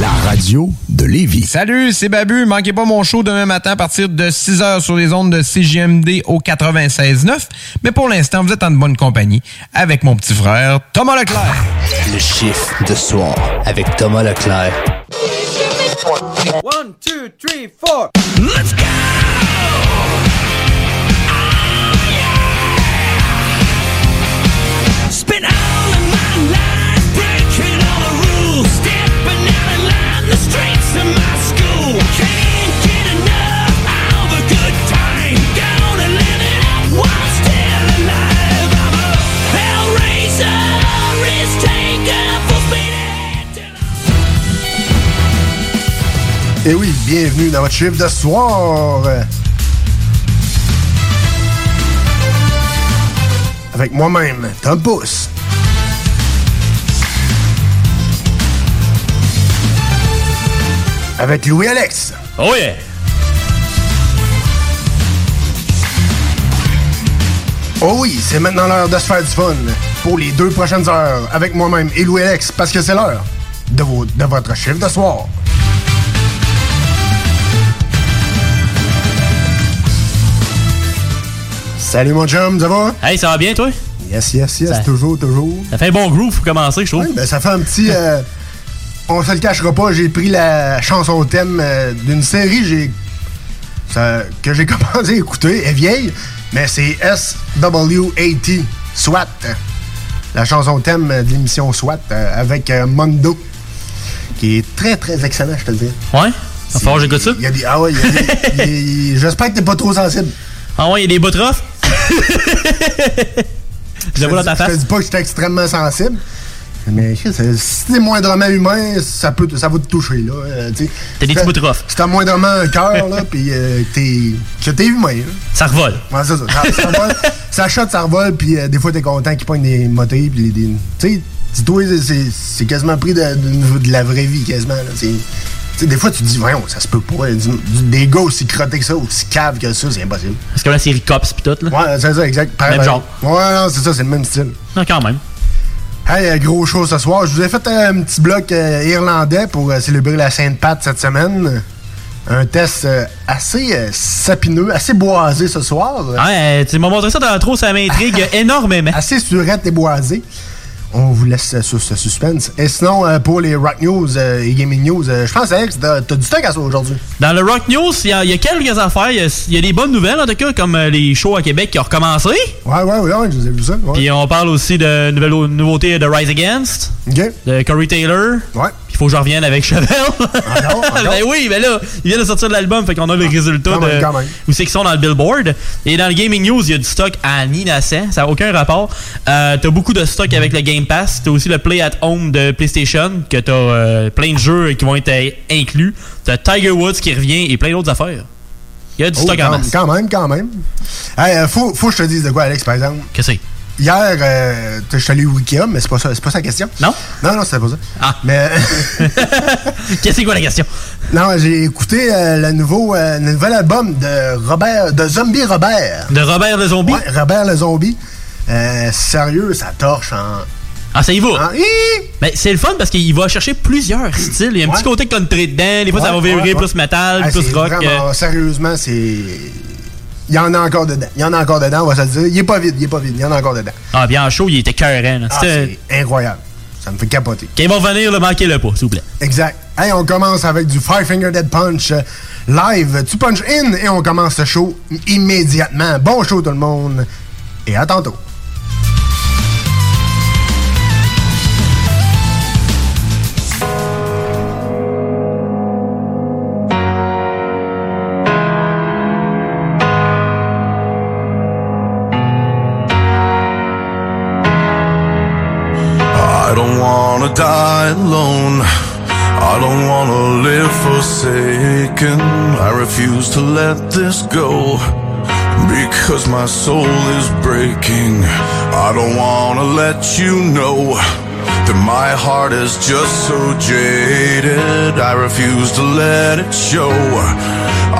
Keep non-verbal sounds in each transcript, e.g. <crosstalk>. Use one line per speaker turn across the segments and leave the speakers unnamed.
La radio de Lévis.
Salut, c'est Babu. Manquez pas mon show demain matin à partir de 6h sur les ondes de CGMD au 96.9. Mais pour l'instant, vous êtes en bonne compagnie avec mon petit frère Thomas Leclerc.
Le chiffre de soir avec Thomas Leclerc.
One, two, three, four.
Let's go!
Et oui, bienvenue dans votre chiffre de soir. Avec moi-même, Tom Pousse. Avec Louis-Alex.
Oh yeah!
Oh oui, c'est maintenant l'heure de se faire du fun. Pour les deux prochaines heures, avec moi-même et Louis-Alex, parce que c'est l'heure de, vos- de votre chiffre de soir. Salut mon chum, ça va?
Hey, ça va bien, toi?
Yes, yes, yes,
Ça-
toujours, toujours.
Ça fait un bon groove pour commencer, je trouve.
Oui, ben ça fait un petit... euh, on se le cachera pas, j'ai pris la chanson thème euh, d'une série j'ai que j'ai <laughs> commencé à écouter. Elle est vieille, mais c'est SW80, SWAT. La chanson thème de l'émission SWAT euh, avec euh, Mondo, qui est très, très excellent, je te le dis.
Ouais? Va falloir que j'écoute ça?
Il y a des... Ah ouais, il il <laughs> J'espère que t'es pas trop sensible.
Ah ouais, il y a des bouts rough? <laughs> Je le vois dans ta
Je te
face.
dis pas que j'étais extrêmement sensible. Mais si t'es moindrement humain, ça, peut, ça va te toucher. là. euh.
T'as des petits bouts de rough.
Si t'as moindrement un cœur, là, <laughs> pis euh, que t'es que t'es humain. là.
Ça revole.
Ouais, c'est ça. Ça, ça vole, <laughs> ça shot, ça revole, puis euh, des fois t'es content qu'il pogne des motés, pis des. Tu sais, c'est- c'est- c'est quasiment pris de, de- de la vraie vie, quasiment. là. C'est- des fois tu te dis, voyons, ça se peut pas. Des gars aussi crottés que ça, aussi caves que ça, c'est impossible.
Parce que la série Cops pis tout, là.
Ouais, c'est ça, exact. Pareil,
Même genre.
Ouais, non, c'est ça, c'est le même style.
Non, quand même.
Hey, gros show ce soir. Je vous ai fait un petit bloc euh, irlandais pour euh, célébrer la Sainte-Pat cette semaine. Un test euh, assez sapineux, assez boisé ce soir.
Ouais, tu m'as montré ça dans l'intro, ça m'intrigue <laughs> énormément.
Assez surette et boisé. On vous laisse sur ce suspense. Et sinon, euh, pour les Rock News euh, et Gaming News, euh, je pense, Alex, t'as du stock à ça aujourd'hui.
Dans le Rock News, il y, a- il y a quelques affaires. Il y a, il y a des bonnes nouvelles, en tout cas, comme les shows à Québec qui ont recommencé.
Ouais, ouais, ouais, ouais, je vous ai vu ça. Ouais.
Puis on parle aussi de nouvelles nouveautés de Rise Against,
OK.
de Corey Taylor.
Ouais.
Il faut que je revienne avec Chevelle. <laughs> ben oui, ben là, il vient de sortir de l'album, fait qu'on a le résultat
Quand même,
de
quand même.
où c'est qu'ils sont dans le Billboard. Et dans le Gaming News, il y a du stock à Ninacent, ça n'a aucun rapport. Euh, t'as beaucoup de stock avec le Game Pass. T'as aussi le Play at Home de PlayStation, que t'as euh, plein de jeux qui vont être euh, inclus. T'as Tiger Woods qui revient et plein d'autres affaires. Il y a du
Oh,
stock en
quand,
masse.
quand même, quand même. Hey, euh, faut, faut que je te dise de quoi, Alex, par exemple.
Qu'est-ce que c'est?
Hier, euh, je suis allé au Ikea, mais c'est pas ça, c'est pas ça la question.
Non?
Non, non, c'était pas ça.
Ah.
Mais. <laughs>
Qu'est-ce que c'est quoi la question?
Non, j'ai écouté euh, le, nouveau, euh, le nouvel album de Robert, de Zombie Robert.
De Robert le Zombie?
Ouais, Robert le Zombie. Sérieux, ça torche en.
Ah, ça y va.
Ah,
ben, c'est le fun parce qu'il va chercher plusieurs styles. Il y a un petit côté country dedans. Des fois, ça va virer plus metal,
ah,
plus rock. Euh.
Sérieusement, c'est. Il y en a encore dedans. Il y en a encore dedans, on va se le dire. Il est pas vide, il est pas vide. Il y en a encore dedans.
Ah, bien en chaud, il était cœurant.
Ah, c'est incroyable. Ça me fait capoter.
Qu'ils vont venir, le manquer le pas, s'il vous plaît.
Exact. Hey, on commence avec du Firefinger Dead Punch euh, live. Tu punch in et on commence le show immédiatement. Bon show, tout le monde. Et à tantôt.
die alone. I don't wanna live forsaken. I refuse to let this go. Because my soul is breaking. I don't wanna let you know that my heart is just so jaded. I refuse to let it show.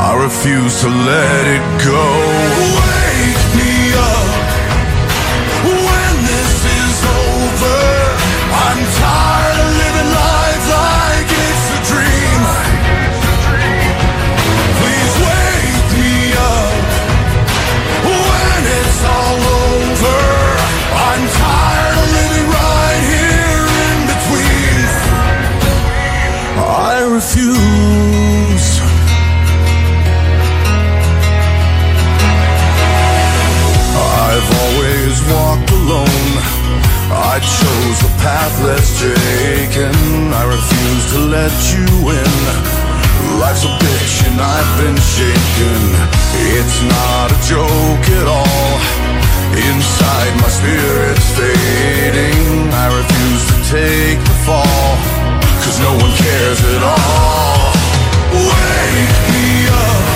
I refuse to let it go. Wake me up when this is over. I'm tired. Fuse. I've always walked alone. I chose the path less taken. I refuse to let you in. Life's a bitch and I've been shaken. It's not a joke at all. Inside my spirit's fading. I refuse to take the fall. Cause no one cares at all. Wake me up.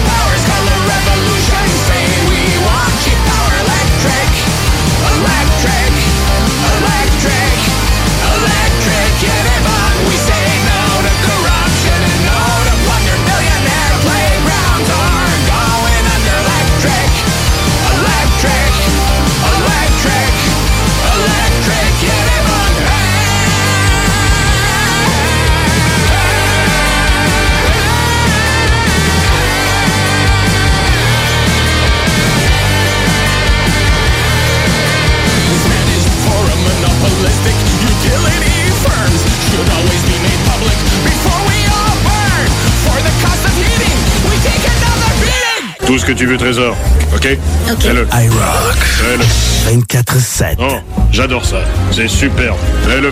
Tout ce que tu veux, Trésor. OK?
OK.
Fais-le.
iRock.
Fais-le.
24-7.
Oh, j'adore ça. C'est super. Fais-le.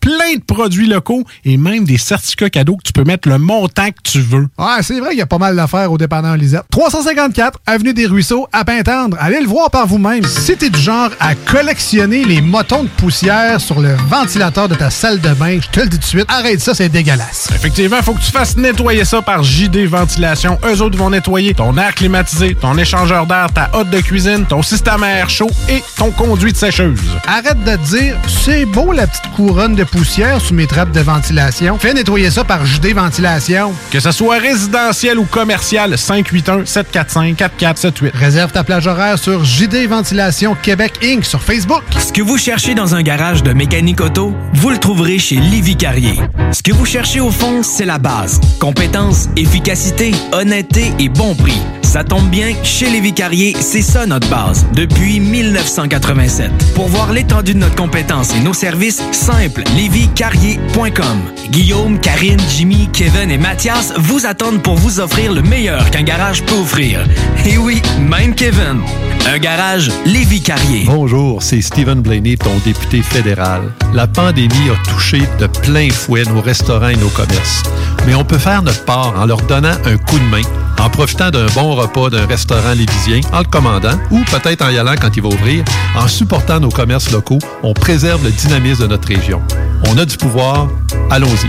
plein de produits locaux et même des certificats cadeaux que tu peux mettre le montant que tu veux.
Ouais, c'est vrai qu'il y a pas mal d'affaires au dépanneur Lisette. 354 Avenue des Ruisseaux, à Pintendre. Allez le voir par vous-même. Si t'es du genre à collectionner les motons de poussière sur le ventilateur de ta salle de bain, je te le dis tout de suite, arrête ça, c'est dégueulasse.
Effectivement, faut que tu fasses nettoyer ça par JD Ventilation. Eux autres vont nettoyer ton air climatisé, ton échangeur d'air, ta hotte de cuisine, ton système à air chaud et ton conduit de sécheuse.
Arrête de te dire, c'est beau la petite couronne de poussière sous mes trappes de ventilation. Fais nettoyer ça par JD Ventilation.
Que ce soit résidentiel ou commercial, 581-745-4478.
Réserve ta plage horaire sur JD Ventilation Québec Inc. sur Facebook.
Ce que vous cherchez dans un garage de mécanique auto, vous le trouverez chez Livy Carrier. Ce que vous cherchez au fond, c'est la base. Compétence, efficacité, honnêteté et bon prix. Ça tombe bien, chez Lévi Carrier, c'est ça notre base, depuis 1987. Pour voir l'étendue de notre compétence et nos services, simple, lévicarrier.com. Guillaume, Karine, Jimmy, Kevin et Mathias vous attendent pour vous offrir le meilleur qu'un garage peut offrir. Et oui, même Kevin. Un garage Lévi Carrier.
Bonjour, c'est Stephen Blaney, ton député fédéral. La pandémie a touché de plein fouet nos restaurants et nos commerces. Mais on peut faire notre part en leur donnant un coup de main, en profitant d'un bon repas d'un restaurant lévisien, en le commandant, ou peut-être en y allant quand il va ouvrir. En supportant nos commerces locaux, on préserve le dynamisme de notre région. On a du pouvoir, allons-y.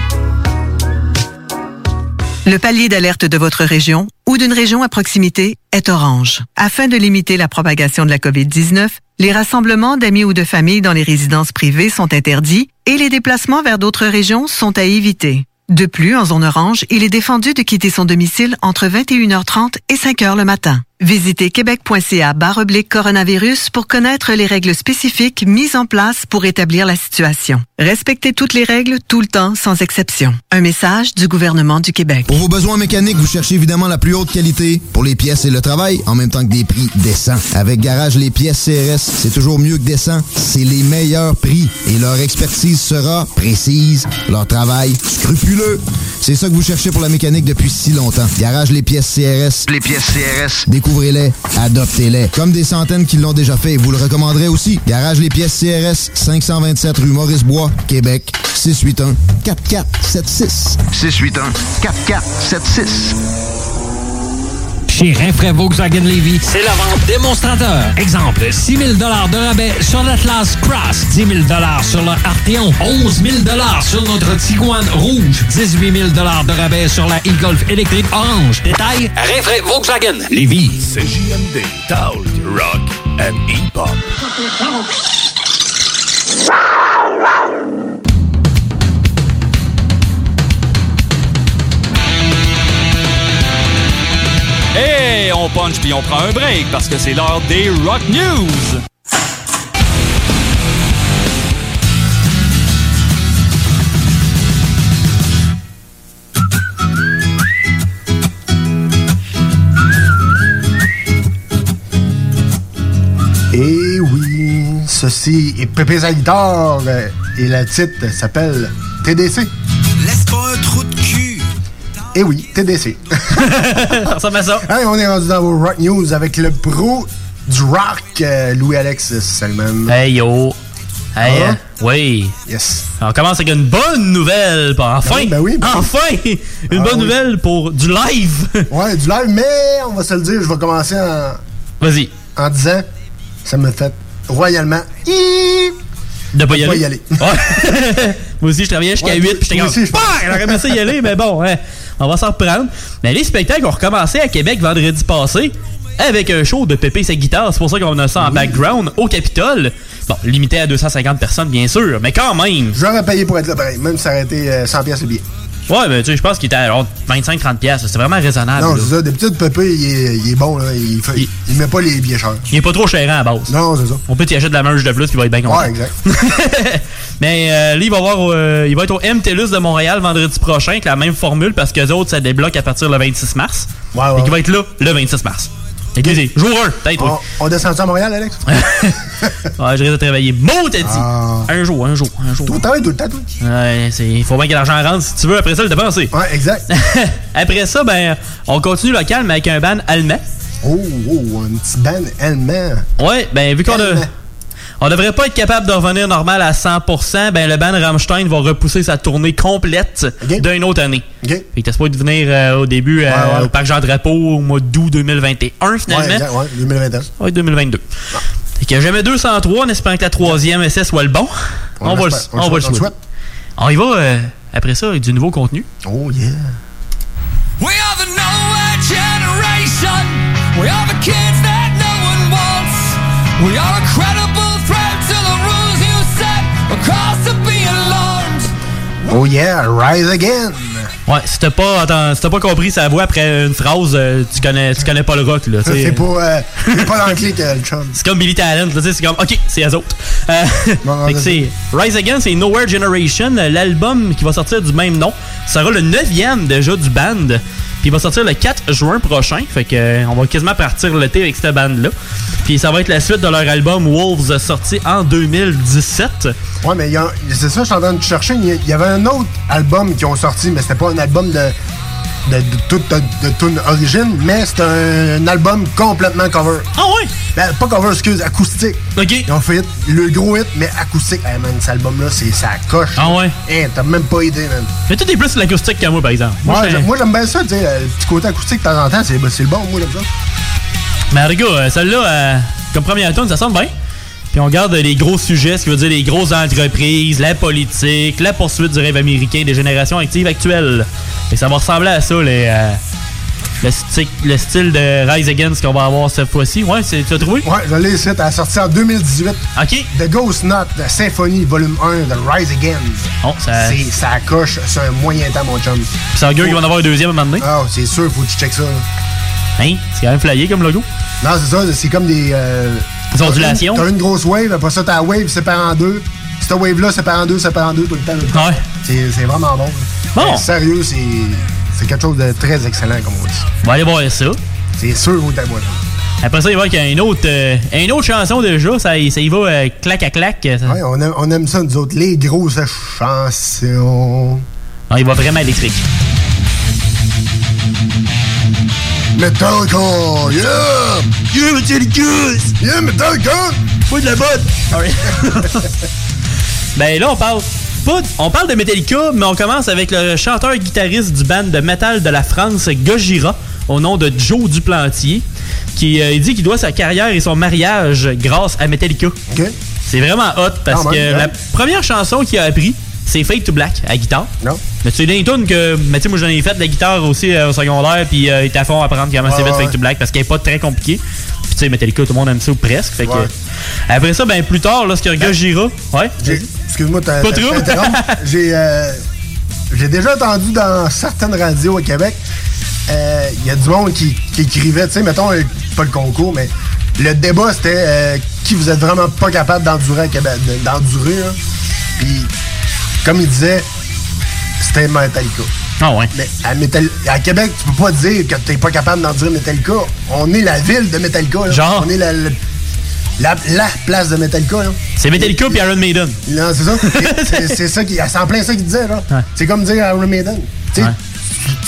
Le palier d'alerte de votre région ou d'une région à proximité est orange. Afin de limiter la propagation de la COVID-19, les rassemblements d'amis ou de familles dans les résidences privées sont interdits et les déplacements vers d'autres régions sont à éviter. De plus, en zone orange, il est défendu de quitter son domicile entre 21h30 et 5h le matin. Visitez québec.ca oblique coronavirus pour connaître les règles spécifiques mises en place pour établir la situation. Respectez toutes les règles tout le temps, sans exception. Un message du gouvernement du Québec.
Pour vos besoins mécaniques, vous cherchez évidemment la plus haute qualité pour les pièces et le travail, en même temps que des prix décents. Avec Garage Les Pièces CRS, c'est toujours mieux que décent. C'est les meilleurs prix et leur expertise sera précise, leur travail scrupuleux. C'est ça que vous cherchez pour la mécanique depuis si longtemps. Garage Les Pièces CRS. Les pièces CRS. Découvrez-les, adoptez-les. Comme des centaines qui l'ont déjà fait, vous le recommanderez aussi. Garage Les Pièces CRS, 527 rue Maurice-Bois, Québec, 681 4476. 681 4476.
Chez Rinfraie Volkswagen Levy, c'est la vente démonstrateur. Exemple, 6 000 de rabais sur l'Atlas Cross, 10 000 sur le Arteon, 11 000 sur notre Tiguan Rouge, 18 000 de rabais sur la e-Golf électrique orange. Détail, Rinfraie Volkswagen Levy.
CJMD, Rock and Hip-Hop.
Hey, on punch puis on prend un break parce que c'est l'heure des Rock News.
Et oui, ceci est Pépé guitare euh, et le titre s'appelle TDC.
Laisse
Et oui, TDC. <laughs>
ça ressemble à ça.
Hey, on est rendu dans vos Rock News avec le pro du rock, euh, Louis-Alex Salman.
Hey yo. Hey,
Ah.
euh, oui.
Yes.
On commence avec une bonne nouvelle. pour- Enfin.
Ben oui, ben oui.
Enfin. Une
Ah
bonne
oui.
nouvelle pour du live. <laughs>
Ouais, du live, mais on va se le dire, je vais commencer en,
Vas-y.
en disant, ça me fait royalement hi-
De pas y
de
aller.
pas y aller.
Ouais. <laughs> Moi aussi, je travaillais jusqu'à
Ouais,
8,
toi-
puis j'étais comme. Ah, j'aurais aimé ça y aller, mais bon, ouais, on va s'en reprendre. Mais les spectacles ont recommencé à Québec vendredi passé avec un show de Pépé et sa guitare. C'est pour ça qu'on a ça en background au Capitole. Bon, limité à 250 personnes, bien sûr, mais quand même.
J'aurais payé pour être là, pareil, même si ça aurait été euh, 100 pièces le billet.
Ouais, mais tu sais, je pense qu'il était à 25-30 pièces. C'est vraiment raisonnable.
non, c'est ça, des petites pépés, il est, il est bon, là, il, fait, il, met pas les billets chers.
Il est pas trop cher à la base.
Non, c'est ça.
On peut t'y acheter de la merge de plus, puis il va être bien content.
Ouais, exact. <laughs>
Mais euh, lui, il va, avoir, euh, il va être au MTLUS de Montréal vendredi prochain avec la même formule parce que les autres, ça débloque à partir le 26 mars.
Ouais, ouais.
Et qu'il va être là le 26 mars. C'est jour 1, peut-être. oui.
On, on descend à Montréal, Alex? <laughs>
Ouais, je risque de travailler. Bon, t'as dit.
Ah.
Un jour, un jour, un jour.
Tout travaille tout le temps, toi.
Ouais, c'est, il faut bien que l'argent rentre si tu veux après ça le dépenser.
Ouais, exact. <laughs>
après ça, ben, on continue local, mais avec un ban allemand.
Oh, oh, un petit ban allemand.
Ouais, ben, vu qu'on a. On devrait pas être capable de revenir normal à 100%, ben le band Rammstein va repousser sa tournée complète d'une autre année.
OK.
Fait que pas de venir euh, au début euh,
Ouais, ouais.
au Parc Jean-Drapeau au mois d'août 2021 finalement.
Ouais, ouais, 2021.
Ouais, 2022. Fait qu'il y a jamais 203 en espérant que la troisième essai soit le bon. On, va, le, on va le
on le
souhaiter.
souhaite.
On y va euh, après ça avec du nouveau contenu.
Oh yeah.
We are the nowhere generation. We are the kids that no one wants. We are
Oh yeah, rise again.
Ouais, si t'as pas, pas compris sa voix après une phrase, euh, tu connais, tu connais pas le rock là. sais.
C'est pas, euh, c'est pas dans le que le chum.
C'est comme Billy Talent, là, tu sais, c'est comme, ok, c'est eux autres. Euh, <laughs> c'est Rise Again, c'est Nowhere Generation, l'album qui va sortir du même nom. sera le neuvième déjà du band. Puis il va sortir le 4 juin prochain. Fait que euh, on va quasiment partir l'été avec cette bande-là. Puis ça va être la suite de leur album Wolves sorti en 2017.
Ouais, mais c'est ça, je suis en train de chercher. Il y avait un autre album qui ont sorti, mais c'était pas un album de, de, toute- origine, mais c'était un, album complètement cover.
Ah ouais?
Ben, pas cover, excuse, acoustique.
Ok.
Ils ont fait le gros hit, mais acoustique. Hey man, cet album-là, c'est ça coche.
Ah ouais?
Hein, t'as même pas idée, man.
Mais toi, t'es plus l'acoustique que moi, par exemple.
Moi, j'aime- moi, j'aime bien ça, tu sais, le petit côté acoustique de temps en temps, c'est c'est le bon, moi, j'aime ça.
Mais regarde, euh, celle-là, euh, comme première tune, ça sonne bien. Puis on garde les gros sujets, ce qui veut dire les grosses entreprises, la politique, la poursuite du rêve américain des générations actives actuelles. Et ça va ressembler à ça, les, euh, le, style, le style de Rise Against qu'on va avoir cette fois-ci. Ouais, c'est- tu as trouvé?
Ouais, je l'ai ici, elle a sorti en 2018.
OK.
The Ghost Knot, The Symphony, volume 1 de Rise Against.
Oh, ça-
C'est- Ça coche, c'est un moyen temps, mon chum.
Puis ça augure qu'il va en avoir un deuxième à un moment donné.
Ah, c'est sûr, faut que tu checkes ça.
Hein? C'est quand même flyé comme logo.
Non, c'est ça, c'est comme des. Euh,
Des ondulations.
T'as une grosse wave, après ça, ta wave sépare en deux. Cette wave-là sépare en deux, sépare en deux tout le temps.
Ouais.
C'est c'est vraiment bon.
Bon.
Sérieux, c'est c'est quelque chose de très excellent, comme on dit.
On va aller voir ça.
C'est sûr, vous t'avoir
Après ça, il va y avoir une autre, euh, une autre chanson déjà. Ça, ça y va euh, clac à clac. Ça-
Ouais, on aime, on aime ça, nous autres, les grosses chansons.
Non, il va vraiment électrique.
Metallica, yeah! Yeah, Metallica! Yeah, Metallica!
Pas de la botte! <laughs> ben là, on parle. On parle de Metallica, mais on commence avec le chanteur-guitariste du band de metal de la France, Gojira, au nom de Joe Duplantier, qui euh, il dit qu'il doit sa carrière et son mariage grâce à Metallica. C'est vraiment hot parce que la première chanson qu'il a appris, c'est Fade to Black à guitare.
Non.
Mais tu sais, tunes que. Mais tu sais, moi j'en ai fait de la guitare aussi euh, au secondaire, puis euh, il était à fond à apprendre comment c'est fait
ouais.
Fade to Black parce qu'elle est pas très compliquée. Tu sais, Metallica, tout le monde aime ça ou presque. Fait que.
Ouais.
Après ça, ben plus tard, lorsque Gojira. Ouais.
J'ai- Excuse-moi, t'as
Pas trop. <laughs>
J'ai euh, j'ai déjà entendu dans certaines radios au Québec, euh, il y a du monde qui, qui écrivait, tu sais, mettons, euh, pas le concours, mais le débat c'était euh, qui vous êtes vraiment pas capable d'endurer à Québec, de- d'endurer. là. Puis, comme il disait, c'était Metallica.
Ah ouais.
Mais à, Metal- à Québec, tu peux pas dire que t'es pas capable d'endurer Metallica. On est la ville de Metallica. là.
Genre?
On est la, la, la- la place de Metallica.
C'est Metallica puis Iron Maiden.
Non, c'est ça. <laughs> C'est- ça qui. C'est en plein ça qu'il disait, là. C'est comme dire Iron Maiden. Tu
Ouais.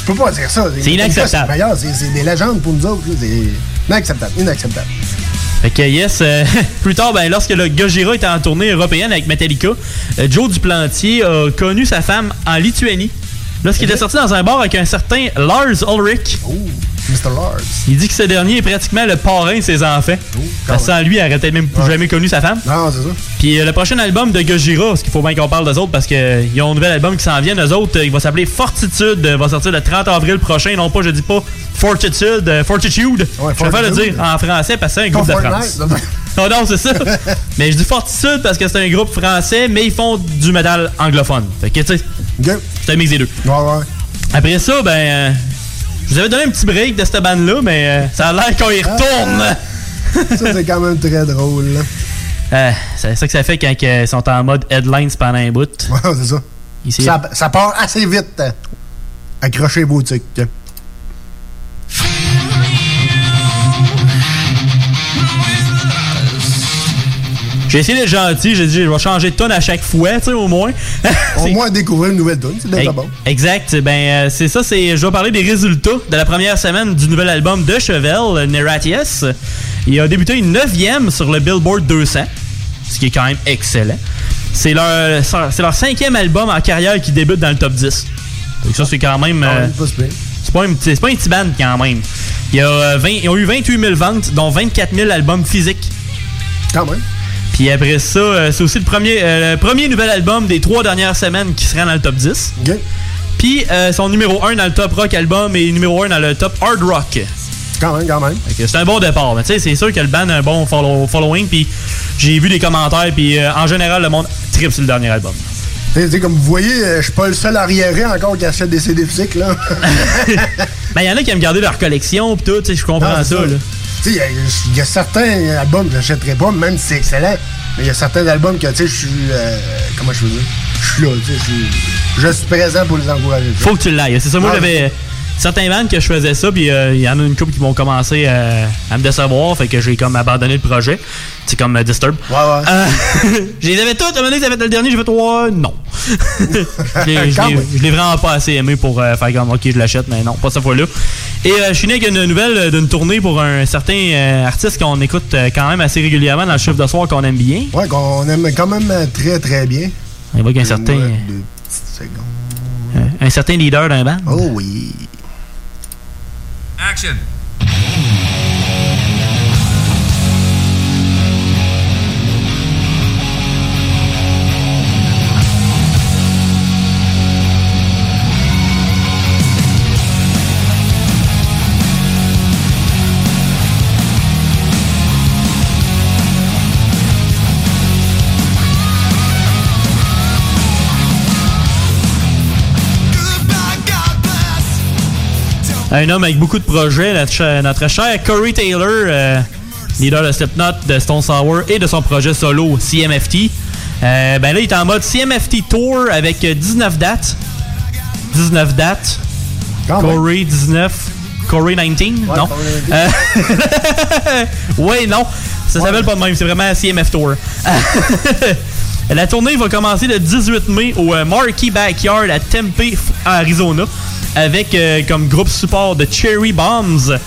peux pas dire ça.
C'est inacceptable.
C'est des légendes pour nous autres. C'est inacceptable. Inacceptable.
Fait que yes, euh, <laughs> plus tard, ben, lorsque le Gojira était en tournée européenne avec Metallica, euh, Joe Duplantier a connu sa femme en Lituanie. Lorsqu'il était sorti dans un bar avec un certain Lars Ulrich.
Mr. Lars.
Il dit que ce dernier est pratiquement le parrain de ses enfants. Parce que sans lui, il aurait peut-être même plus jamais connu sa femme.
Non, c'est ça.
Puis euh, le prochain album de Gojira, parce qu'il faut bien qu'on parle d'eux autres, parce qu'ils ont un nouvel album qui s'en vient, eux autres, euh, il va s'appeler Fortitude, euh, va sortir le 30 avril prochain, non pas, je dis pas Fortitude, euh, Fortitude. je préfère le dire en français parce que c'est un groupe de France. <laughs> Non, non, c'est ça. <laughs> mais je dis Fortitude parce que c'est un groupe français, mais ils font du métal anglophone. Fait que, tu sais, c'est un mix des deux.
Ouais, ouais.
Après ça, ben, euh, vous avais donné un petit break de cette bande-là, mais euh, ça a l'air qu'on y retourne.
Ça, c'est quand même très drôle. <laughs>
Euh, c'est ça que ça fait quand ils sont en mode headlines pendant un bout.
Ouais, c'est ça.
Ici.
ça. Ça part assez vite. Accrochez vos trucs.
J'ai essayé d'être gentil, j'ai dit je vais changer de tonne à chaque fois, tu sais, au moins. <laughs>
Au moins découvrir une nouvelle tune, c'est déjà bon.
Exact. Ben, euh, c'est ça, c'est. Je vais parler des résultats de la première semaine du nouvel album de Chevel, euh, Neratius. Il a débuté une 9e sur le Billboard 200, ce qui est quand même excellent. C'est leur, c'est leur cinquième album en carrière qui débute dans le top 10. Donc ça, c'est quand même. euh,
pas super.
c'est pas, un petit- band quand même. Il y a, euh, 20 ils ont eu 28 000 ventes, dont 24 000 albums physiques.
Quand même.
Puis après ça, euh, c'est aussi le premier, euh, le premier nouvel album des trois dernières semaines qui serait dans le top 10. Puis euh, son numéro 1 dans le top rock album et numéro 1 dans le top hard rock.
Quand même, quand même.
C'est un bon départ. Mais tu sais, c'est sûr que le band a un bon follow- following. Puis j'ai vu des commentaires. Puis euh, en général, le monde tripe sur le dernier album.
Comme vous voyez, euh, je suis pas le seul arriéré encore qui achète des CD physiques, là. <laughs>
Ben, il y en a qui aiment garder leur collection. Puis tout, tu sais, je comprends
Ah,
ça.
ça.
là.
Il y a- il y, a certains albums que j'achèterais pas, même si c'est excellent. Mais il y a certains albums que, tu sais, je suis. euh, comment je veux dire? Je suis là, tu sais, je suis. Je suis présent pour les encourager.
Faut que tu l'ailles. C'est ça, moi
Ah,
j'avais certains bands que je faisais ça, puis euh, il y en a une couple qui vont commencer euh, à me décevoir, fait que j'ai comme abandonné le projet. C'est comme euh, Disturb.
Ouais, ouais.
Euh, <laughs> je les avais tous, à un moment donné, avaient fait le dernier, j'ai fait, ouais, non. <laughs> je l'ai- vraiment pas assez aimé pour faire comme, ok, je l'achète, mais non, pas cette fois-là. Et je suis né avec une nouvelle d'une tournée pour un certain artiste qu'on écoute quand même assez régulièrement dans le chiffre de soir qu'on aime bien.
Ouais, qu'on aime quand même très, très bien.
Il certain,
deux petites secondes.
euh, un certain leader d'un band.
Oh oui.
Action.
Un homme avec beaucoup de projets, notre, cher- Corey Taylor, euh, leader de Slipknot, de Stone Sour et de son projet solo CMFT. Euh, ben là, il est en mode CMFT Tour avec euh, 19 dates. 19 dates. Corey 19. Corey 19? non? Euh, ouais, non. Ça s'appelle pas de même, c'est vraiment CMF Tour. <laughs> La tournée va commencer le 18 mai au Marquee Backyard à Tempe, Arizona, avec euh, comme groupe support de Cherry Bombs.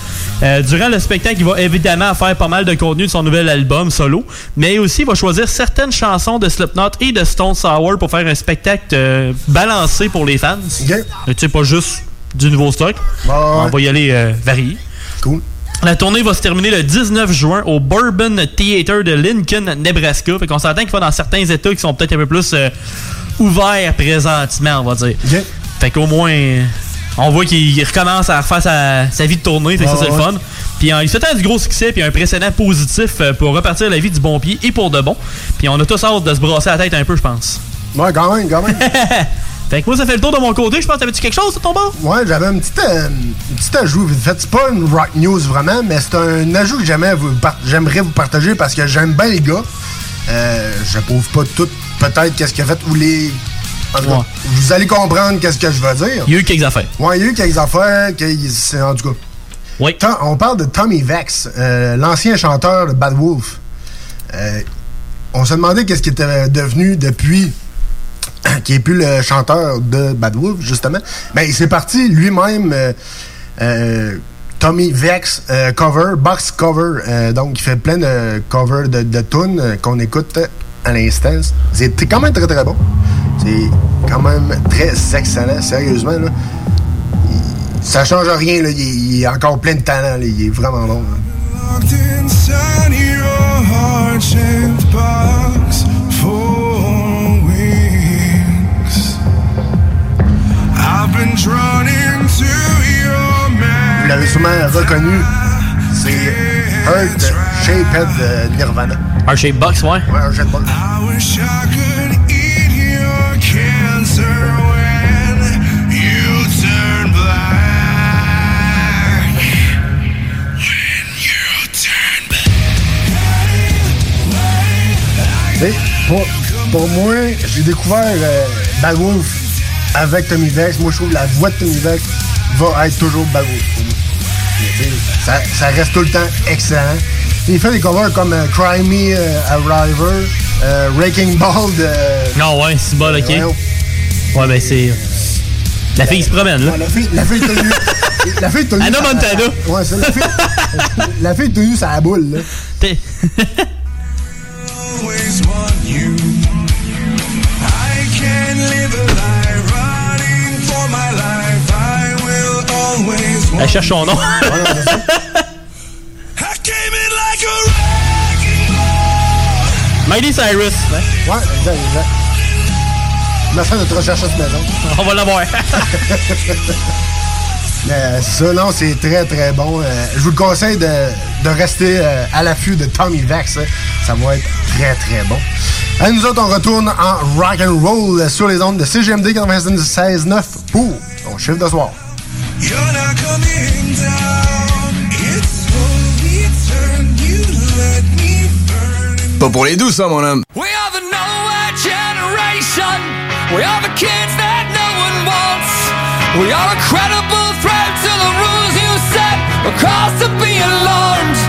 Euh, durant le spectacle, il va évidemment faire pas mal de contenu de son nouvel album solo, mais aussi il va choisir certaines chansons de Slipknot et de Stone Sour pour faire un spectacle euh, balancé pour les fans. Tu sais, pas juste du nouveau stock. On va y aller varié.
Cool.
La tournée va se terminer le 19 juin au Bourbon Theater de Lincoln, Nebraska. Fait qu'on s'entend qu'il va dans certains États qui sont peut-être un peu plus ouverts présentement, on va dire. Fait qu'au moins, on voit qu'il recommence à refaire sa, sa vie de tournée. Fait que ça,
Ouais,
c'est le fun. Puis il se du gros succès, puis un précédent positif euh, pour repartir la vie du bon pied et pour de bon. Puis on a tous hâte de se brasser la tête un peu, je pense.
Ouais, quand même, quand même. <laughs>
fait que moi, ça fait le tour de mon côté. Je pense, t'avais-tu quelque chose de ton bord?
Ouais, j'avais un petit, euh, un petit ajout. c'est pas une rock news vraiment, mais c'est un ajout que j'aimais vous par- j'aimerais vous partager parce que j'aime bien les gars. Euh, je prouve pas tout, peut-être, qu'est-ce qu'il a fait ou les.
Ouais.
Vous allez comprendre qu'est-ce que je veux dire.
Il y a eu quelques affaires.
Ouais, il y a eu quelques affaires. que c'est- en tout cas.
Oui.
on parle de Tommy Vex, euh, l'ancien chanteur de Bad Wolf. Euh, on se demandait qu'est-ce qu'il était devenu depuis <clears throat> qui est plus le chanteur de Bad Wolf, justement. Ben, il s'est parti lui-même. euh, euh, Tommy Vex euh, cover, box cover. Euh, donc, il fait plein de covers de, de tunes euh, qu'on écoute à l'instant. C'est quand même très très bon. C'est quand même très excellent, sérieusement. Là. Il- ça change rien, là. Il, il est encore plein de talent. là. Il est vraiment bon. Vous l'avez sûrement reconnu. C'est Earth Shaped euh, Nirvana.
Un shape box, ouais.
Ouais, un shape box. Pour, pour moi, j'ai découvert euh, Bad Wolf avec Tommy Vex. Moi, je trouve que la voix de Tommy Vex va être toujours Bad Wolf pour moi. Ça, ça reste tout le temps excellent. Il fait des covers comme euh, Cry Me euh, Arriver, euh, Wrecking Ball de.
Non, ouais, c'est bon, ok.
ouais,
Ouais, ben c'est. La fille se promène, là.
Ouais, la fille, la fille tenue. la fille tenue.
Anna Montana.
Ouais, c'est la fille. la fille tenue, ça la boule, là. <laughs>
Elle cherche son nom. <laughs> Miley Cyrus.
Ouais, exact, exact. On a fait notre recherche à cette maison.
On va l'avoir. <laughs>
Mais euh, ça, non, c'est très très bon. Euh, je vous le conseille de, de rester euh, à l'affût de Tommy Vex. hein. Ça va être très très bon. Et nous autres, on retourne en rock and roll sur les ondes de CGMD 96.9 pour ton chiffre de soir.
Pas pour les doux, ça, mon homme.
We are the nowhere generation. We are the kids that no one wants. We are a credible threat to the rules you set. A cause to be alarmed.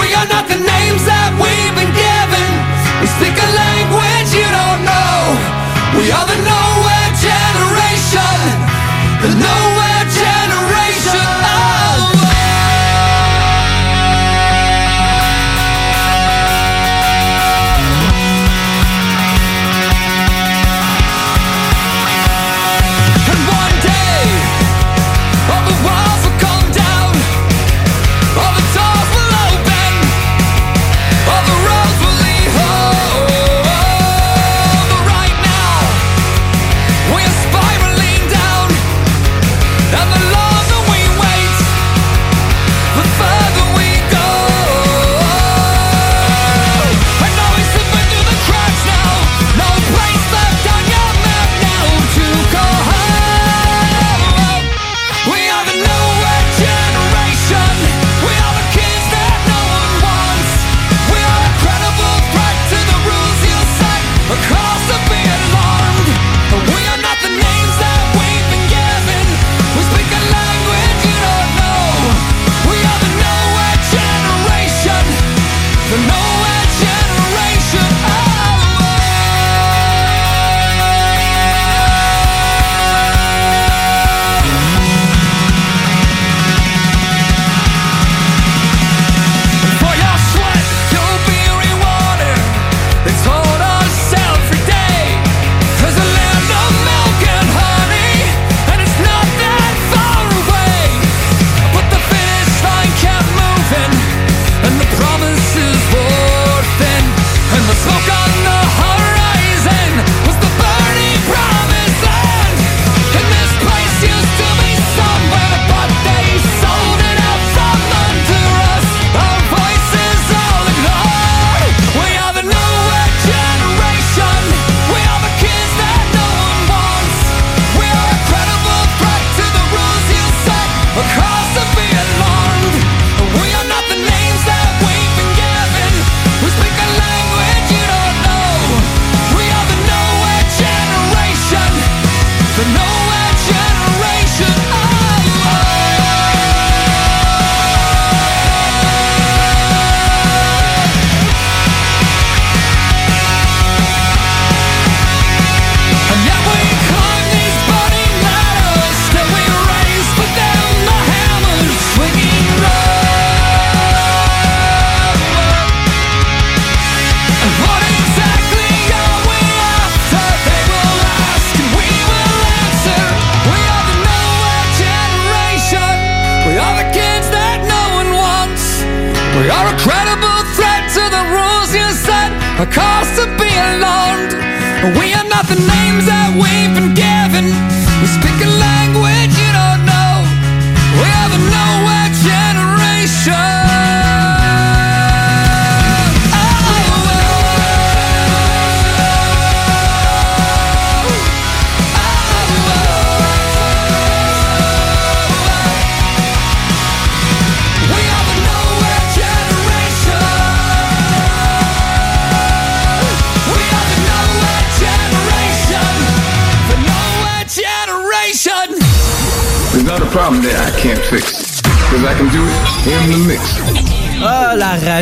We are not the names that we've been given. We speak a language you don't know. We are the nowhere generation. The nowhere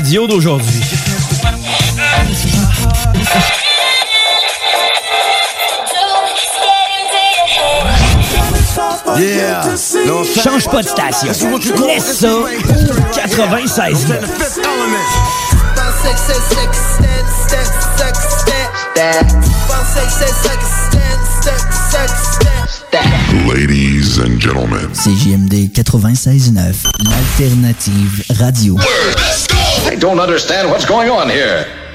radio d'aujourd'hui.
Yeah.
Change pas de station. Laisse ça. 96.
Ladies and gentlemen.
CJMD 96.9, l'alternative radio.
I don't understand what's going on here.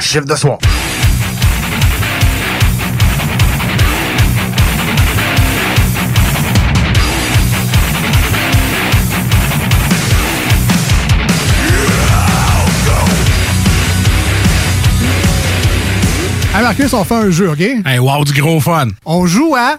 Chiffre de soir.
Hey Marcus, on fait un jeu, OK?
Hey, wow, du gros fun.
On joue à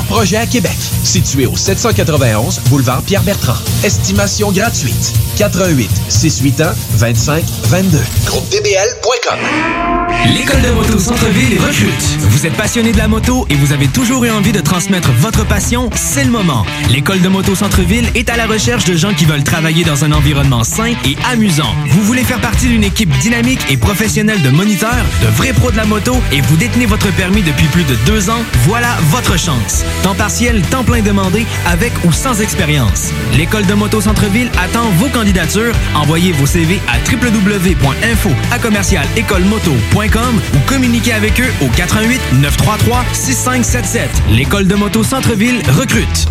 projets à Québec. Situé au 791 boulevard Pierre-Bertrand. Estimation gratuite. 88 681 25 22. GroupeDBL.com.
L'école de moto Centre-ville recrute. Vous êtes passionné de la moto et vous avez toujours eu envie de transmettre votre passion, c'est le moment. L'école de moto Centre-ville est à la recherche de gens qui veulent travailler dans un environnement sain et amusant. Vous voulez faire partie d'une équipe dynamique et professionnelle de moniteurs, de vrais pros de la moto et vous détenez votre permis depuis plus de deux ans, voilà votre chance. Temps partiel, temps plein demandé, avec ou sans expérience. L'école de moto Centre-ville attend vos candidatures. Envoyez vos CV à www.info à commercial écolemoto.com ou communiquez avec eux au 88 933 6577. L'école de moto Centre-ville recrute.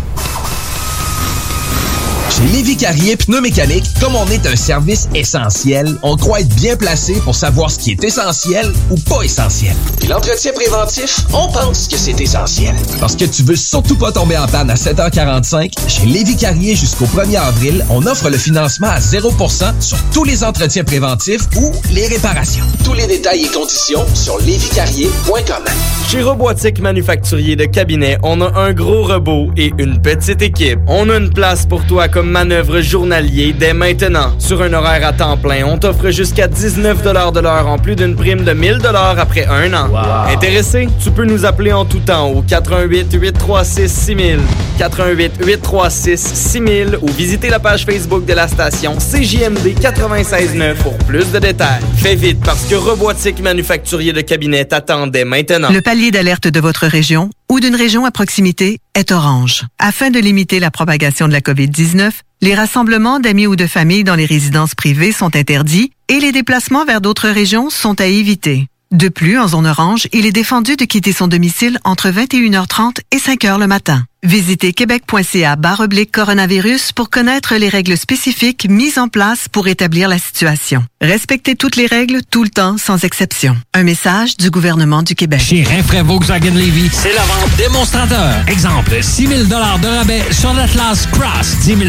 Chez Lévi Carrier Pneumécanique, comme on est un service essentiel, on croit être bien placé pour savoir ce qui est essentiel ou pas essentiel. Puis l'entretien préventif, on pense que c'est essentiel. Parce que tu veux surtout pas tomber en panne à 7h45, chez Lévi Carrier jusqu'au 1er avril, on offre le financement à 0% sur tous les entretiens préventifs ou les réparations. Tous les détails et conditions sur lévicarrier.com.
Chez Robotique Manufacturier de Cabinet, on a un gros robot et une petite équipe. On a une place pour toi comme manœuvre journalier dès maintenant. Sur un horaire à temps plein, on t'offre jusqu'à 19 de l'heure en plus d'une prime de 1000 après un an. Intéressé? Tu peux nous appeler en tout temps au 88 836 6000, 88 836 6000 ou visiter la page Facebook de la station CJMD 969 pour plus de détails. Fais vite parce que Robotique Manufacturier de Cabinet t'attendait maintenant.
Le palier d'alerte de votre région ou d'une région à proximité est orange. Afin de limiter la propagation de la COVID-19, les rassemblements d'amis ou de familles dans les résidences privées sont interdits et les déplacements vers d'autres régions sont à éviter. De plus, en zone orange, il est défendu de quitter son domicile entre 21h30 et 5h le matin. Visitez québec.ca oblique coronavirus pour connaître les règles spécifiques mises en place pour établir la situation. Respectez toutes les règles tout le temps sans exception. Un message du gouvernement du Québec.
Chez Rinfraie Volkswagen Levy, c'est la vente démonstrateur. Exemple, 6 000 de rabais sur l'Atlas Cross, 10 000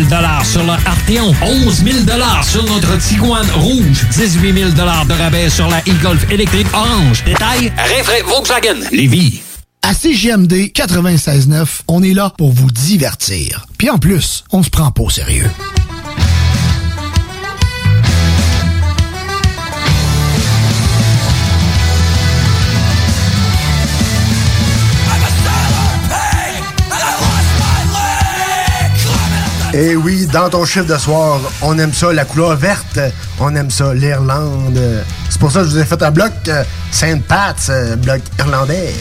sur le Arteon, 11 000 sur notre Tiguan Rouge, 18 000 de rabais sur la e-Golf électrique orange. Détail, Rinfraie Volkswagen Levy.
À CGMD 96.9, on est là pour vous divertir. Puis en plus, on se prend pas au sérieux.
Et oui, dans ton chiffre de soir, on aime ça, la couleur verte. On aime ça, l'Irlande. C'est pour ça que je vous ai fait un bloc euh, Saint Pat's, euh, bloc irlandais.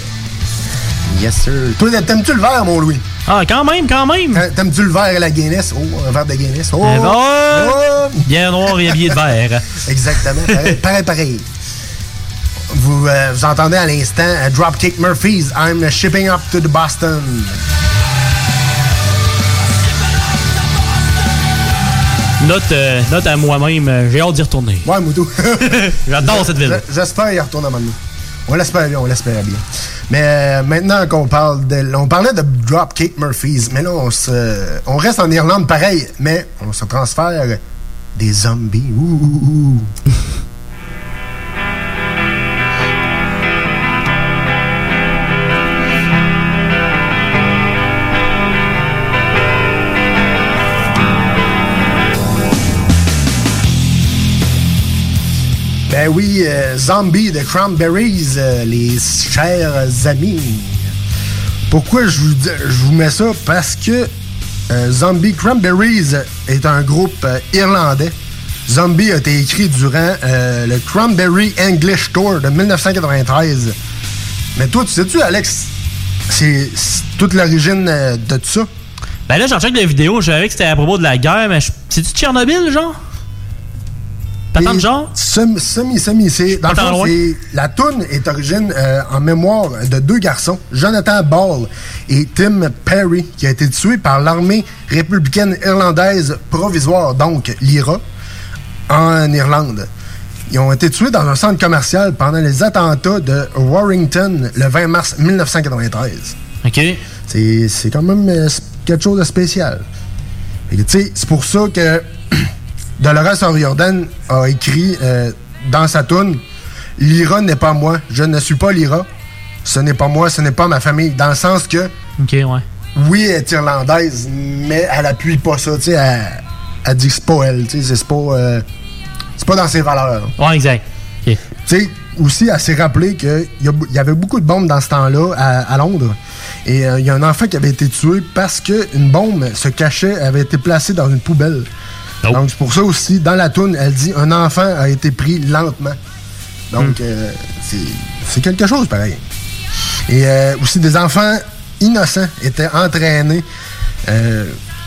Yes, sir. Toi, t'aimes-tu le vert, mon Louis?
Ah, quand même, quand même.
Euh, T'aimes-tu le vert et la Guinness? Oh, un verre de Guinness. Oh,
Eh ben,
oh.
Bien noir et habillé de vert. <laughs>
Exactement. Pareil, pareil. pareil. Vous, euh, vous entendez à l'instant euh, Dropkick Murphys, I'm shipping up to the Boston.
Note, euh, note à moi-même, euh, j'ai hâte d'y retourner.
Ouais, Moutou. <laughs>
J'adore cette ville.
J'espère y retourner à donné. On l'espère bien, on l'espère bien. Mais euh, maintenant qu'on parle de. On parlait de Dropkick Murphys, mais là, on, se, on reste en Irlande pareil, mais on se transfère des zombies. Ouh. Ben oui, euh, Zombie de Cranberries, euh, les chers amis. Pourquoi je vous, je vous mets ça? Parce que euh, Zombie Cranberries est un groupe euh, irlandais. Zombie a été écrit durant le Cranberry English Tour de 1993. Mais toi, tu sais-tu, Alex, c'est toute l'origine de tout ça?
Ben là, j'en check la vidéo, je savais que c'était à propos de la guerre, mais c'est-tu Tchernobyl, genre? Patente genre?
Semi, semi, semi. C'est, dans le fond, c'est- la toune est origine euh, en mémoire de deux garçons, Jonathan Ball et Tim Perry, qui a été tué par l'armée républicaine irlandaise provisoire, donc l'IRA, en Irlande. Ils ont été tués dans un centre commercial pendant les attentats de Warrington le 20 mars 1993.
OK.
C'est, c'est quand même euh, quelque chose de spécial. Tu sais, c'est pour ça que <clears throat> Dolores O'Riordan a écrit euh, dans sa tune L'IRA n'est pas moi, je ne suis pas l'IRA. Ce n'est pas moi, ce n'est pas ma famille. Dans le sens que,
OK, ouais.
oui, elle est irlandaise, mais elle appuie pas ça. Tu sais, elle, elle dit que c'est pas elle. Tu sais, c'est pas, euh, c'est pas dans ses valeurs.
Ouais, exact.
Tu sais, aussi, elle s'est rappelé qu'il y, avait beaucoup de bombes dans ce temps-là à, à Londres. Et euh, il y a un enfant qui avait été tué parce qu'une bombe se cachait, avait été placée dans une poubelle. Donc, c'est pour ça aussi, dans la toune, elle dit un enfant a été pris lentement. Donc, euh, c'est- quelque chose pareil. Et euh, aussi, des enfants innocents étaient entraînés euh,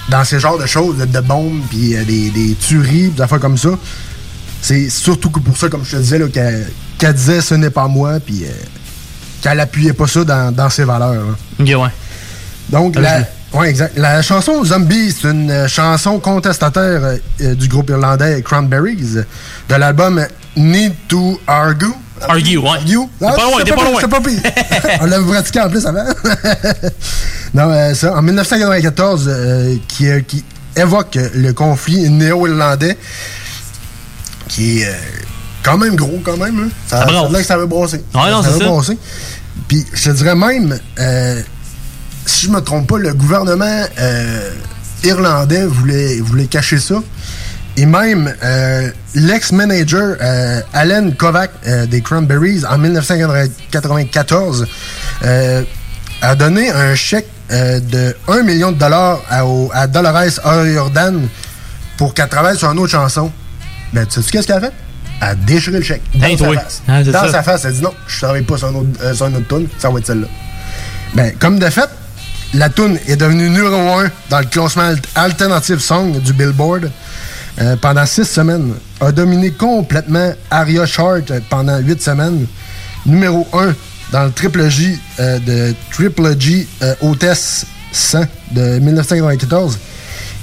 dans ces genres de choses, de, de bombes, puis des, des tueries, des affaires comme ça. C'est surtout que pour ça, comme je te disais, qu'elle disait ce n'est pas moi, puis qu'elle appuyait pas ça dans, dans ses valeurs. hein.
Ouais.
Donc, la, ouais, exact. la chanson Zombie, c'est une euh, chanson contestataire euh, euh, du groupe irlandais Cranberries, de l'album Need to Argue.
Argue, ouais.
Argue.
T'es pas loin, pas
pire,
loin.
C'est pas pire. <laughs> <laughs> On l'avait pratiqué en plus avant. <laughs> non, euh, ça, en 1994, euh, qui, qui évoque le conflit néo-irlandais, qui est quand même gros, quand même. hein. Ça,
Ça
ça, l'air que ça veut brasser.
Ouais, non,
ça veut
ça.
brasser. Puis, je te dirais même, si je me trompe pas, le gouvernement euh, irlandais voulait, voulait cacher ça. Et même euh, l'ex-manager euh, Alan Kovac euh, des Cranberries en 1994 euh, a donné un chèque de 1 million de dollars à, à Dolores O'Riordan pour qu'elle travaille sur une autre chanson. Ben, tu sais qu'est-ce qu'elle a fait? Elle a déchiré le chèque. Dans
Hey,
sa face.
Ah,
dans
ça.
sa face, elle dit non, je travaille pas sur, un autre, euh, sur une autre tune, ça va être celle-là. Ben, comme de fait, la tune est devenue numéro 1 dans le classement alt- Alternative Song du Billboard euh, pendant six semaines. A dominé complètement Aria Chart pendant huit semaines. Numéro 1 dans le Triple J euh, de Triple G euh, Hôtesse 100 de 1994.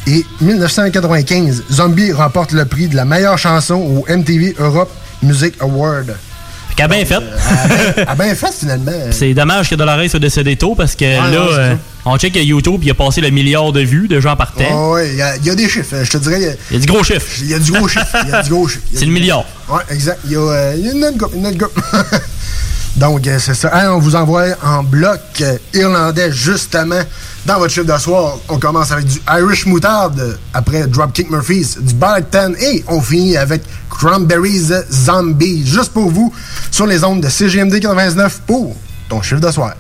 Et 1995, Zombie remporte le prix de la meilleure chanson au MTV Europe Music Award.
A bien fait.
Elle a bien fait finalement. <laughs>
C'est dommage que Dolores soit décédé tôt parce que là,
non,
euh. On check YouTube, il a passé le milliard de vues de gens par temps.
Oh, ouais, il y, a- il y a des chiffres. Je te dirais. Il y a,
Il y a du gros chiffre.
Il y a du gros chiffre. Il y a du gros chiffre. <laughs>
C'est le milliard.
Ouais, exact. Il y a, euh, il y a une autre coupe, une autre. <laughs> Donc, euh, c'est ça. Hein, on vous envoie en bloc euh, irlandais, justement, dans votre chiffre de soir. On commence avec du Irish Moutarde, après Dropkick Murphys, du Barton, et on finit avec Cranberries Zombie, juste pour vous, sur les ondes de CGMD 99 pour ton chiffre de soir.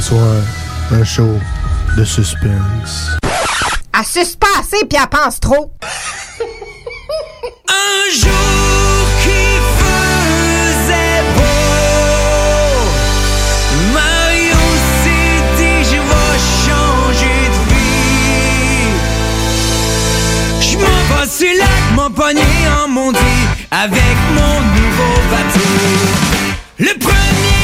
ce soir un show de suspense.
À suspenser puis à pense trop. <laughs>
un jour qui faisait beau. Mario s'est dit je vais changer de vie. Je m'en vais sur lac, mon pogné en mon avec mon nouveau bateau. Le premier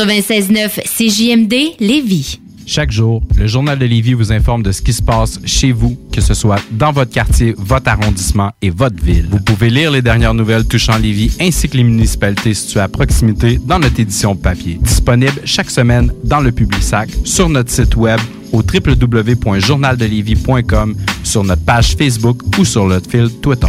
96.9 CJMD Lévis.
Chaque jour, le Journal de Lévis vous informe de ce qui se passe chez vous, que ce soit dans votre quartier, votre arrondissement et votre ville. Vous pouvez lire les dernières nouvelles touchant Lévis ainsi que les municipalités situées à proximité dans notre édition papier. Disponible chaque semaine dans le Publisac, sur notre site web au www.journaldelévis.com, sur notre page Facebook ou sur notre fil Twitter.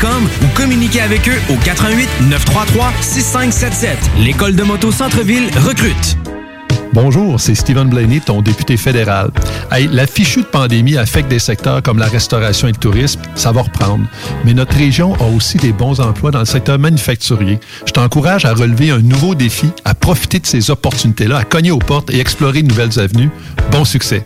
ou communiquez avec eux au 88 933 6577. L'école de moto Centre-ville recrute.
Bonjour, c'est Stephen Blaney, ton député fédéral. Hey, la fichue de pandémie affecte des secteurs comme la restauration et le tourisme, ça va reprendre. Mais notre région a aussi des bons emplois dans le secteur manufacturier. Je t'encourage à relever un nouveau défi, à profiter de ces opportunités-là, à cogner aux portes et explorer de nouvelles avenues. Bon succès!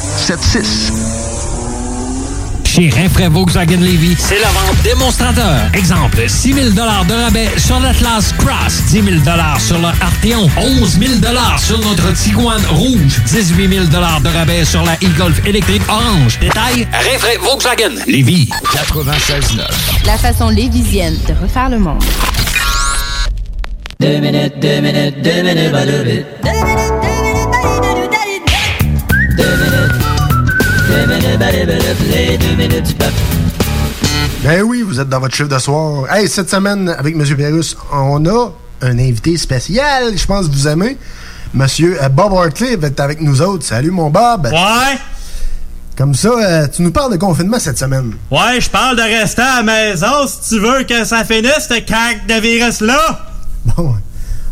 681 4476.
Chez Rinfraie Volkswagen Levy, c'est la vente démonstrateur. Exemple, 6 000 de rabais sur l'Atlas Cross, 10 000 sur le Arteon, 11 000 sur notre Tiguan Rouge, 18 000 de rabais sur la e-Golf électrique orange. Détail, Rinfraie Volkswagen Levy. 96.9.
La façon lévisienne de refaire le monde.
Deux minutes, deux minutes, deux minutes, pas deux minutes. Deux
Ben oui, vous êtes dans votre chiffre de soir. Hey, cette semaine, avec M. Virus, on a un invité spécial. Je pense que vous aimez. Monsieur euh, Bob Hartley va être avec nous autres. Salut, mon Bob.
Ouais.
Comme ça, euh, tu nous parles de confinement cette semaine.
Ouais, je parle de rester à la maison si tu veux que ça finisse, ce cac de virus-là.
Bon,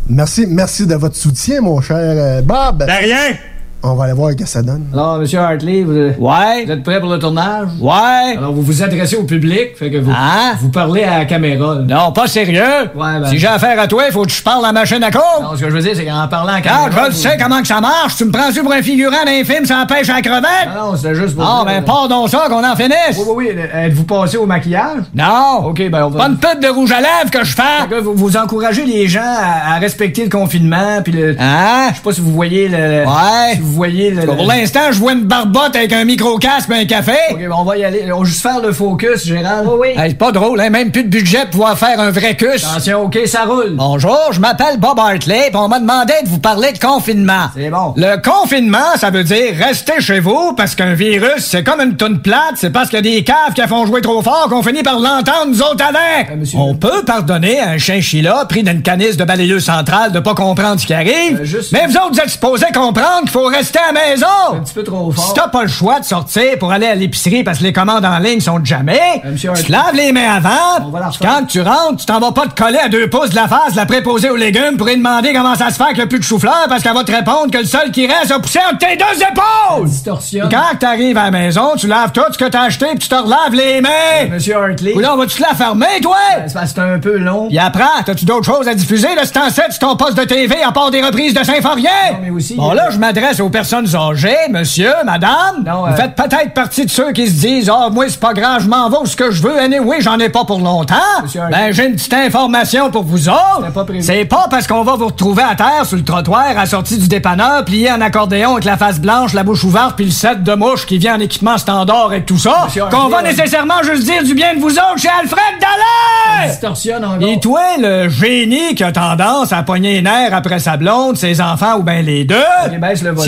merci, merci de votre soutien, mon cher euh, Bob.
De rien.
On va aller voir ce que ça donne.
Alors, Monsieur Hartley, vous, ouais. vous êtes prêt pour le tournage? Ouais. Alors, vous vous adressez au public, fait que vous, vous parlez à la caméra. Non, pas sérieux. Ouais, ben... Si j'ai affaire à toi, il faut que je parle à la machine à coke. Non, ce que je veux dire, c'est qu'en parlant à la caméra...
Ah, je sais comment que ça marche. Tu me prends-tu pour un figurant d'un film sans pêche à la crevette?
Non, non, c'était juste pour...
Ah, ben, pardon ça, qu'on en finisse.
Oui, oui, oui. Êtes-vous passé au maquillage?
Non.
OK, ben, on va...
Pas une pute de rouge à lèvres que je fais.
Fait que vous, vous encouragez les gens à, à respecter le confinement, puis le...
Hein?
Je sais pas si vous voyez le...
Ouais.
Si vous voyez le...
Pour l'instant, je vois une barbotte avec un micro-casque et un café.
OK, ben, on va y aller. On va juste faire le focus, Gérald.
Oui, oui. Hey, c'est pas drôle, hein? Même plus de budget pour pouvoir faire un vrai cus.
Attention, OK, ça roule.
Bonjour, je m'appelle Bob Hartley, pis on m'a demandé de vous parler de confinement.
C'est bon.
Le confinement, ça veut dire rester chez vous parce qu'un virus, c'est comme une toune plate, c'est parce qu'il y a des caves qui font jouer trop fort qu'on finit par l'entendre nous autres avec.
Euh, monsieur-
on peut pardonner à un chinchilla pris d'une canisse de balayeuse centrale de pas comprendre ce qui arrive.
Euh, juste-
Mais vous autres, vous êtes supposés comprendre qu'il faut rester à la maison.
Un petit peu trop fort.
Si t'as pas le choix de sortir pour aller à l'épicerie parce que les commandes en ligne sont jamais,
Euh,
tu te laves les mains avant. Puis quand tu rentres, tu t'en vas pas te coller à deux pouces de la face, la préposer aux légumes pour lui demander comment ça se fait qu'il n'y a plus de chou-fleur parce qu'elle va te répondre que le seul qui reste a poussé entre tes deux épaules.
Distorsion.
Quand t'arrives à la maison, tu laves tout ce que t'as acheté puis tu te relaves les mains.
Monsieur Hartley.
Ou là, on va-tu te la fermer, toi?
Ben, c'est c'est un peu long.
Puis après, t'as-tu d'autres choses à diffuser? De ce temps-ci sur ton poste de TV à part des reprises de Saint-Forien?
Non, mais aussi,
Bon,
euh,
là, je m'adresse aux personnes âgées, monsieur, madame. Vous faites peut-être partie de ceux qui se disent Ah, oh, moi, c'est pas grave, je m'en vais ce que je veux. Anyway, j'en ai pas pour longtemps.
Monsieur
ben, j'ai une petite information pour vous autres.
C'est pas,
pas parce qu'on va vous retrouver à terre sur le trottoir, assorti du dépanneur, plié en accordéon avec la face blanche, la bouche ouverte, puis le set de mouche qui vient en équipement standard et tout ça, qu'on va nécessairement juste dire du bien de vous autres chez Alfred Dallet! Distorsionne encore. Et toi, le génie qui a tendance à pogner les nerfs après sa blonde, ses enfants ou ben les deux,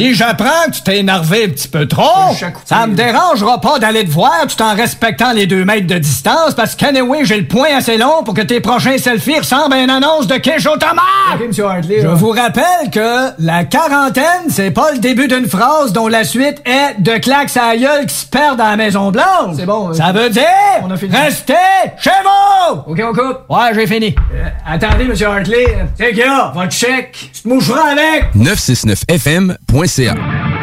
si j'apprends que tu t'es énervé un petit peu trop, ça me dérangera pas d'aller te voir tout en respectant les deux mètres de distance parce qu'anyway, j'ai le point assez long pour que tes prochains selfies ressemblent à une annonce de quiche au tomate! Je hein. vous rappelle que la quarantaine, c'est pas le début d'une phrase dont la suite est de claques à gueule qui se perdent à la Maison Blanche. C'est bon. Hein. Ça veut dire on a fini. restez chez vous! OK, on coupe. Ouais, j'ai fini. Euh, attendez, Monsieur Hartley. C'est qu'il y? Votre chèque. Tu te moucheras avec.
969fm.ca
acontecer.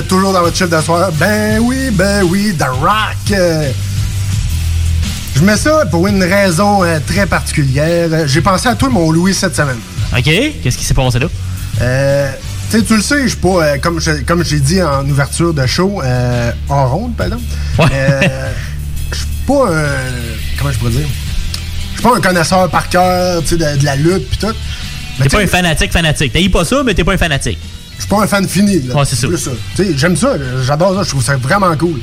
Êtes toujours dans votre chiffre de soir. Ben oui, ben oui, The Rock. Euh, Je mets ça pour une raison euh, très particulière. Euh, J'ai pensé à toi, mon Louis, cette semaine.
OK. Qu'est-ce qui s'est passé là?
Euh, tu sais, tu le sais, je suis pas, comme je- comme j'ai dit en ouverture de show, euh, en ronde, pardon. Euh, <laughs> Je suis pas un. Comment je pourrais dire? Je suis pas un connaisseur par cœur, de, de la lutte pis tout.
T'es pas un fanatique fanatique. T'as pas ça, mais t'es pas un fanatique.
Je suis pas un fan fini. Là.
Ouais, c'est ça.
J'aime ça, j'adore ça, je trouve ça vraiment cool.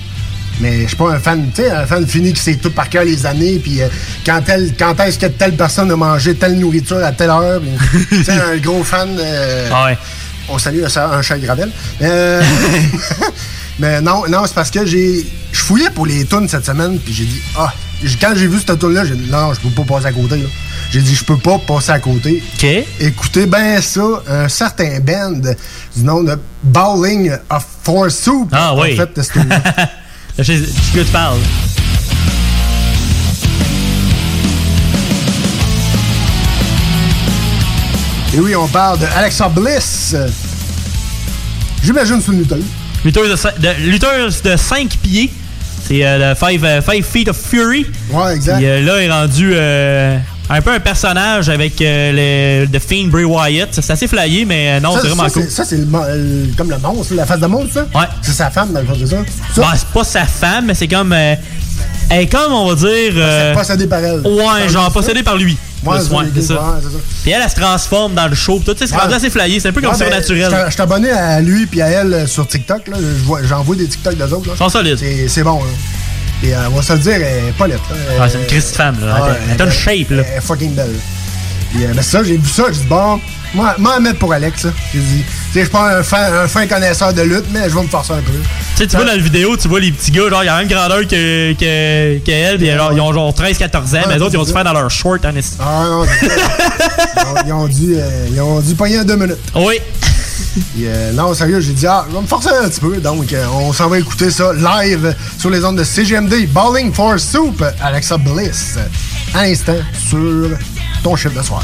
Mais je suis pas un fan, tu sais, un fan fini qui sait tout par cœur les années, puis euh, quand, quand est-ce que telle personne a mangé telle nourriture à telle heure. Tu sais, <laughs> un gros fan. euh,
Ah ouais.
On salue un, un chat Gravel. Euh, <laughs> <laughs> mais non, non, c'est parce que j'ai. Je fouillais pour les tunes cette semaine, puis j'ai dit, ah, quand j'ai vu cette tune là j'ai dit, non, je peux pas passer à côté. J'ai dit, je peux pas passer à côté.
OK.
Écoutez bien ça, un certain band du nom de Bowling of Four Soup.
Ah oui.
En fait.
Je sais ce que tu parles.
Et oui, on parle de Alexa Bliss. J'imagine c'est une lutteuse.
Lutteuse de, de- lutteuse de 5 pieds. C'est euh, le 5 Feet of Fury.
Ouais, exact.
Puis, euh, là, il est rendu euh, un peu un personnage avec euh, le The Fiend Bray Wyatt. C'est assez flyé, mais euh, non, c'est vraiment
ça,
cool.
Ça, c'est comme le monstre, la face de monstre, ça?
Ouais.
C'est sa femme, dans le c'est ça? Ça?
Bah, c'est pas sa femme, mais c'est comme. euh, elle est comme, on va dire. euh,
possédé par elle.
Ouais, genre possédé par lui.
Ouais, c'est
ouais, ça.
ouais, ça.
Puis elle, elle se transforme dans le show. Tout, tu sais, c'est rendu assez flyé. C'est un peu comme
ben,
surnaturel.
Je suis abonné à lui puis à elle euh, sur TikTok. Là. Je vois- J'envoie des TikTok d'eux autres. Là.
Ils sont solides.
C'est, bon. Hein. Et euh, on va se le dire, elle est pas là.
C'est une Christ femme, là. Elle a une shape, là.
Elle est fucking belle. Puis, euh, ben, ça, j'ai vu ça, j'ai dit, bon, moi, moi, à mettre pour Alex. J'ai dit, je suis pas un fin, un fin connaisseur de lutte, mais je vais me forcer un peu.
Tu sais, tu vois dans la vidéo, tu vois les petits gars, genre, il y a la même grandeur que, que, que elle, genre, ils ont genre 13-14 ans, mais les autres, ils ont dû faire dans leur short en.
Ah non, ils, ont, dû, euh, ils ont dû pogner en deux minutes.
Oui.
Euh, non, sérieux, j'ai dit, ah, je vais me forcer un petit peu. Donc, euh, on s'en va écouter ça live sur les ondes de CGMD. Balling for Soup, Alexa Bliss. À l'instant, sur ton chiffre de soir.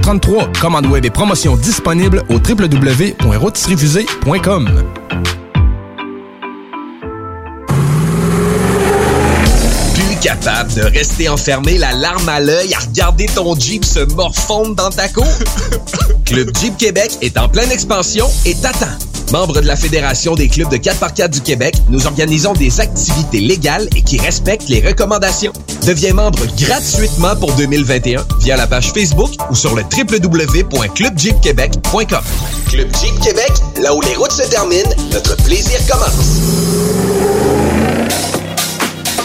3333. Commande web et promotion disponible au www.rôtisseriefusée.com.
Plus capable de rester enfermé la larme à l'œil à regarder ton Jeep se morfondre dans ta cour? <laughs> Club Jeep Québec est en pleine expansion et t'attend. Membre de la Fédération des clubs de 4x4 du Québec, nous organisons des activités légales et qui respectent les recommandations. Deviens membre gratuitement pour 2021 via la page Facebook ou sur le www.clubjeepquebec.com. Club Jeep Québec, là où les routes se terminent, notre plaisir commence.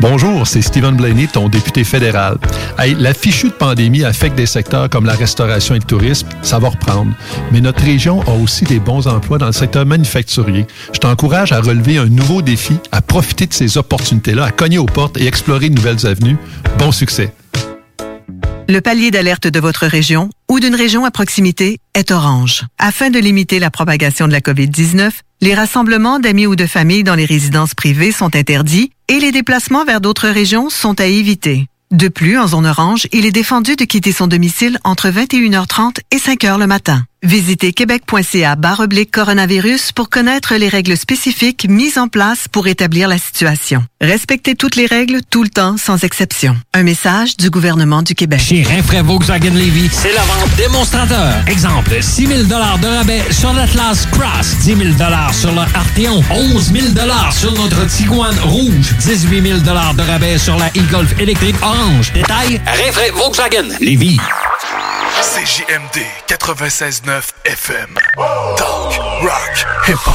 Bonjour, c'est Stephen Blaney, ton député fédéral. Hey, la fichue de pandémie affecte des secteurs comme la restauration et le tourisme, ça va reprendre. Mais notre région a aussi des bons emplois dans le secteur manufacturier. Je t'encourage à relever un nouveau défi, à profiter de ces opportunités-là, à cogner aux portes et explorer de nouvelles avenues. Bon succès.
Le palier d'alerte de votre région ou d'une région à proximité est orange. Afin de limiter la propagation de la COVID-19, les rassemblements d'amis ou de familles dans les résidences privées sont interdits et les déplacements vers d'autres régions sont à éviter. De plus, en zone orange, il est défendu de quitter son domicile entre 21h30 et 5h le matin. Visitez québec.ca oblique coronavirus pour connaître les règles spécifiques mises en place pour établir la situation. Respectez toutes les règles tout le temps sans exception. Un message du gouvernement du Québec.
Chez Rinfraie Volkswagen Levy, c'est la vente démonstrateur. Exemple, 6 000 de rabais sur l'Atlas Cross, 10 000 sur le Arteon, 11 000 sur notre Tiguan Rouge, 18 000 de rabais sur la e-Golf électrique orange. Détail, Rinfraie Volkswagen Levy.
CJMD 96.9 FM. Talk, rock, hip-hop.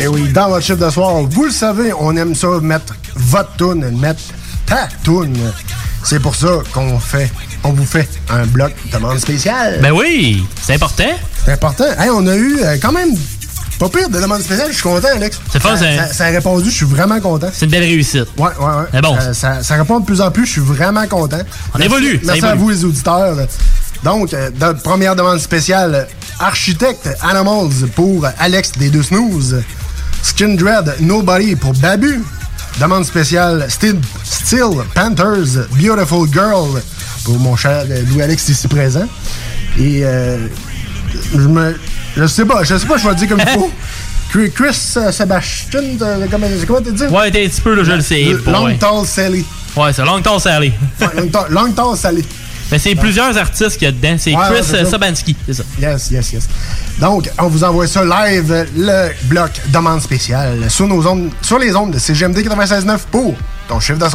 Et oui, dans votre chiffre de soir, vous le savez, on aime ça mettre votre tune, mettre ta tune. C'est pour ça qu'on fait, on vous fait un bloc demande spéciale.
Ben oui, c'est important.
C'est important. Hey, on a eu euh, quand même pas pire de demande spéciale. Je suis content, Alex.
C'est fun,
ça, ça, ça a répondu. Je suis vraiment content.
C'est une belle réussite.
Ouais, ouais, ouais.
C'est bon.
Ça, ça- ça répond de plus en plus. Je suis vraiment content.
On
Merci-
évolue,
Merci à vous, les auditeurs. Donc, euh, de- première demande spéciale Architecte Animals pour Alex des Deux Snooze. Skin Dread Nobody pour Babu. Demande spéciale Steel, Steel Panthers Beautiful Girl pour mon cher euh, Louis-Alex ici présent. Et euh, je me. Je sais pas, je sais pas, je vais le dire comme il faut. <laughs> Chris euh, Sebastian, euh, comment, comment tu dis?
Ouais, t'es un petit peu, là, je le sais.
L- Long. Tall Sally.
Ouais, c'est Long Tall Sally.
long, tall, long Tall Sally.
Mais c'est plusieurs artistes qu'il y a dedans. C'est
Ouais, ouais,
Chris
ça.
Sabansky, c'est ça.
Yes, yes, yes. Donc, on vous envoie ça live, le bloc demande spéciale, sur, nos ondes, sur les ondes de CGMD 96.9 pour ton chiffre de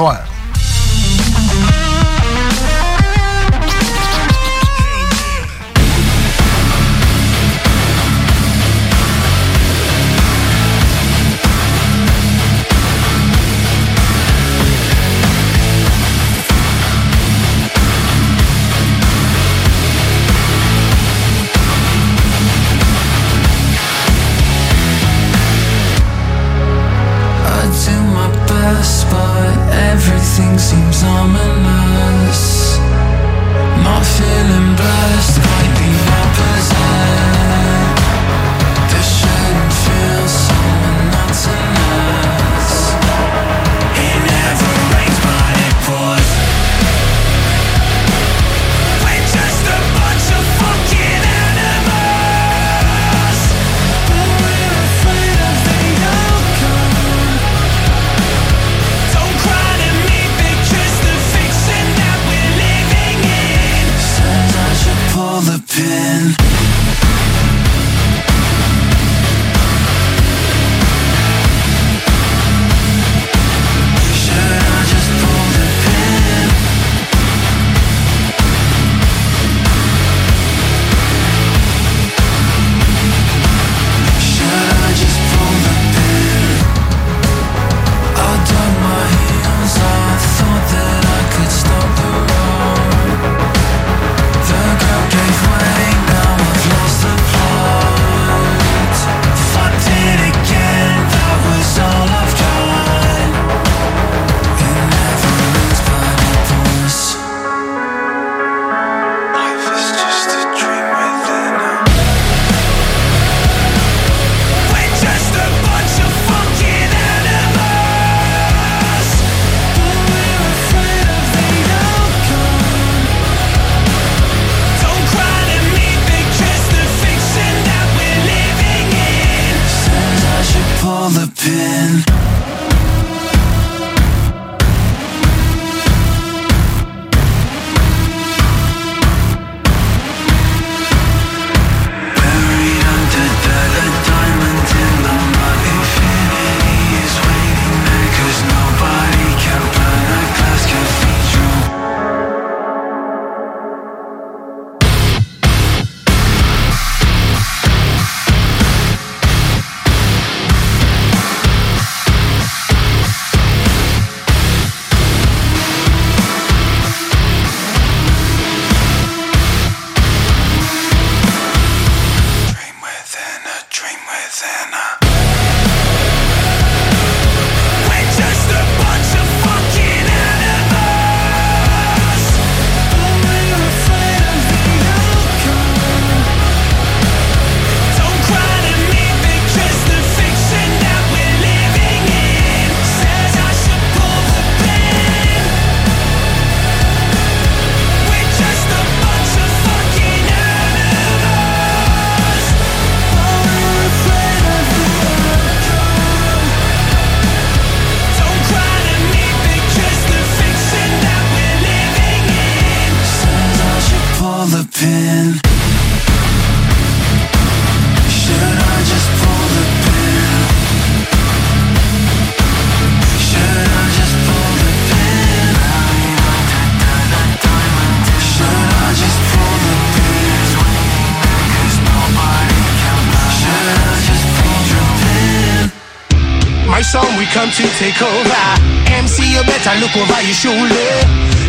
song, we come to take over. MC, you better look over your shoulder.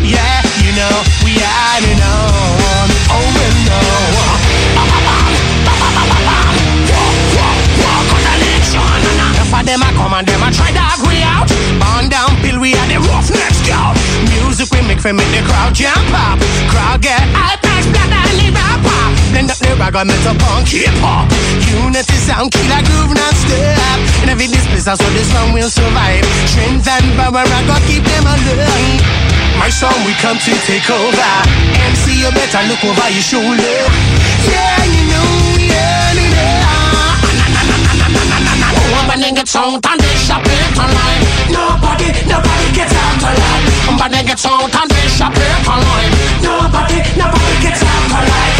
Yeah, you know, we are it on. Oh, well, no. Enough of them a come and them a try dog we out. Burn down pill, we are the roughnecks scout. Music we make for make the crowd jump up. Crowd get hype, Blend up the ragga metal punk hip hop. Unity sound, killer groove non-stop. In every this place, that's what this song will survive. Strength and power, I gotta keep them alive. My song, we come to take over. MC, you better look over your shoulder. Yeah, you know, yeah, you know. Nobody gets out and they shop it online. Nobody, nobody gets out alive. Nobody gets out and they shop it online. Nobody, nobody gets out alive. Nobody gets out and they shop it alive. I'm gonna be one and two, one, six, and seven, and fuck a tree, and nobody gets out and they shop it alive. Nobody, nobody gets out alive.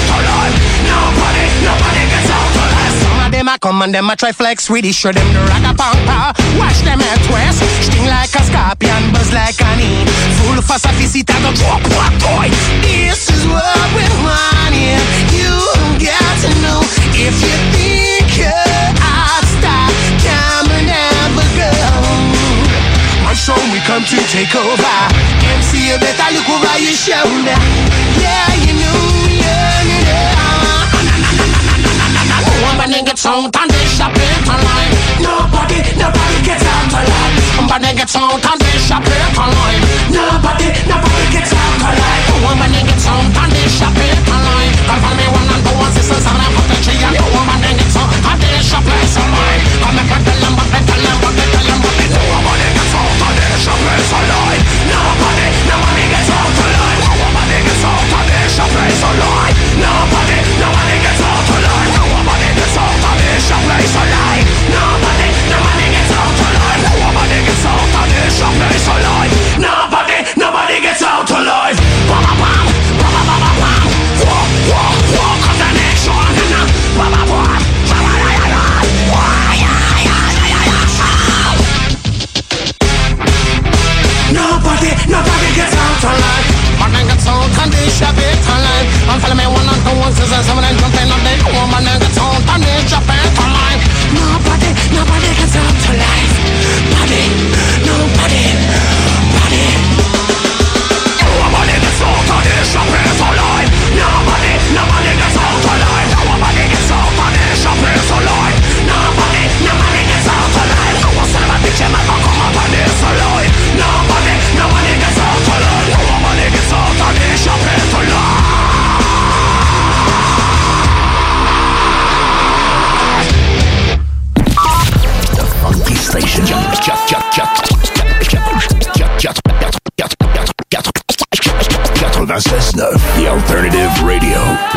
come and them a try flex with it. Show them the ragga pampa. Watch them at twist. Sting like a scorpion, buzz like an e. Full of sophisticated drop what toy. This is what we want here. You got to know if you think you're stop, and have a go. My song we come to take over. MC, you better look over your shoulder. Yeah, you know, yeah, you know. When it gets out and they shop it online. Nobody, nobody gets out alive When it gets out and they shop it online. Nobody, nobody gets out alive When it gets out and they shop it online. Come follow me one and two and sisters and I'm the tree And when it gets out and they shop it online. Come and put the lumber, put the lumber, put the lumber Nobody gets out and they shop it online. Nobody, nobody gets out alive Nobody gets out and they shop it online. Nobody, and they shop it alive Nobody, nobody gets out alive Bam, bam, bam, bam, bam, bam, bam. Walk, walk, walk of the nation Bam, bam, bam, bam, bam, bam, bam. Why, yeah, yeah, yeah, yeah, yeah. Nobody, nobody gets out alive. One man gets out and they shop it alive. And follow me one and two and six and seven and jumping on the woman and gets out and they shop it alive. Nobody, nobody gets out alive. Body,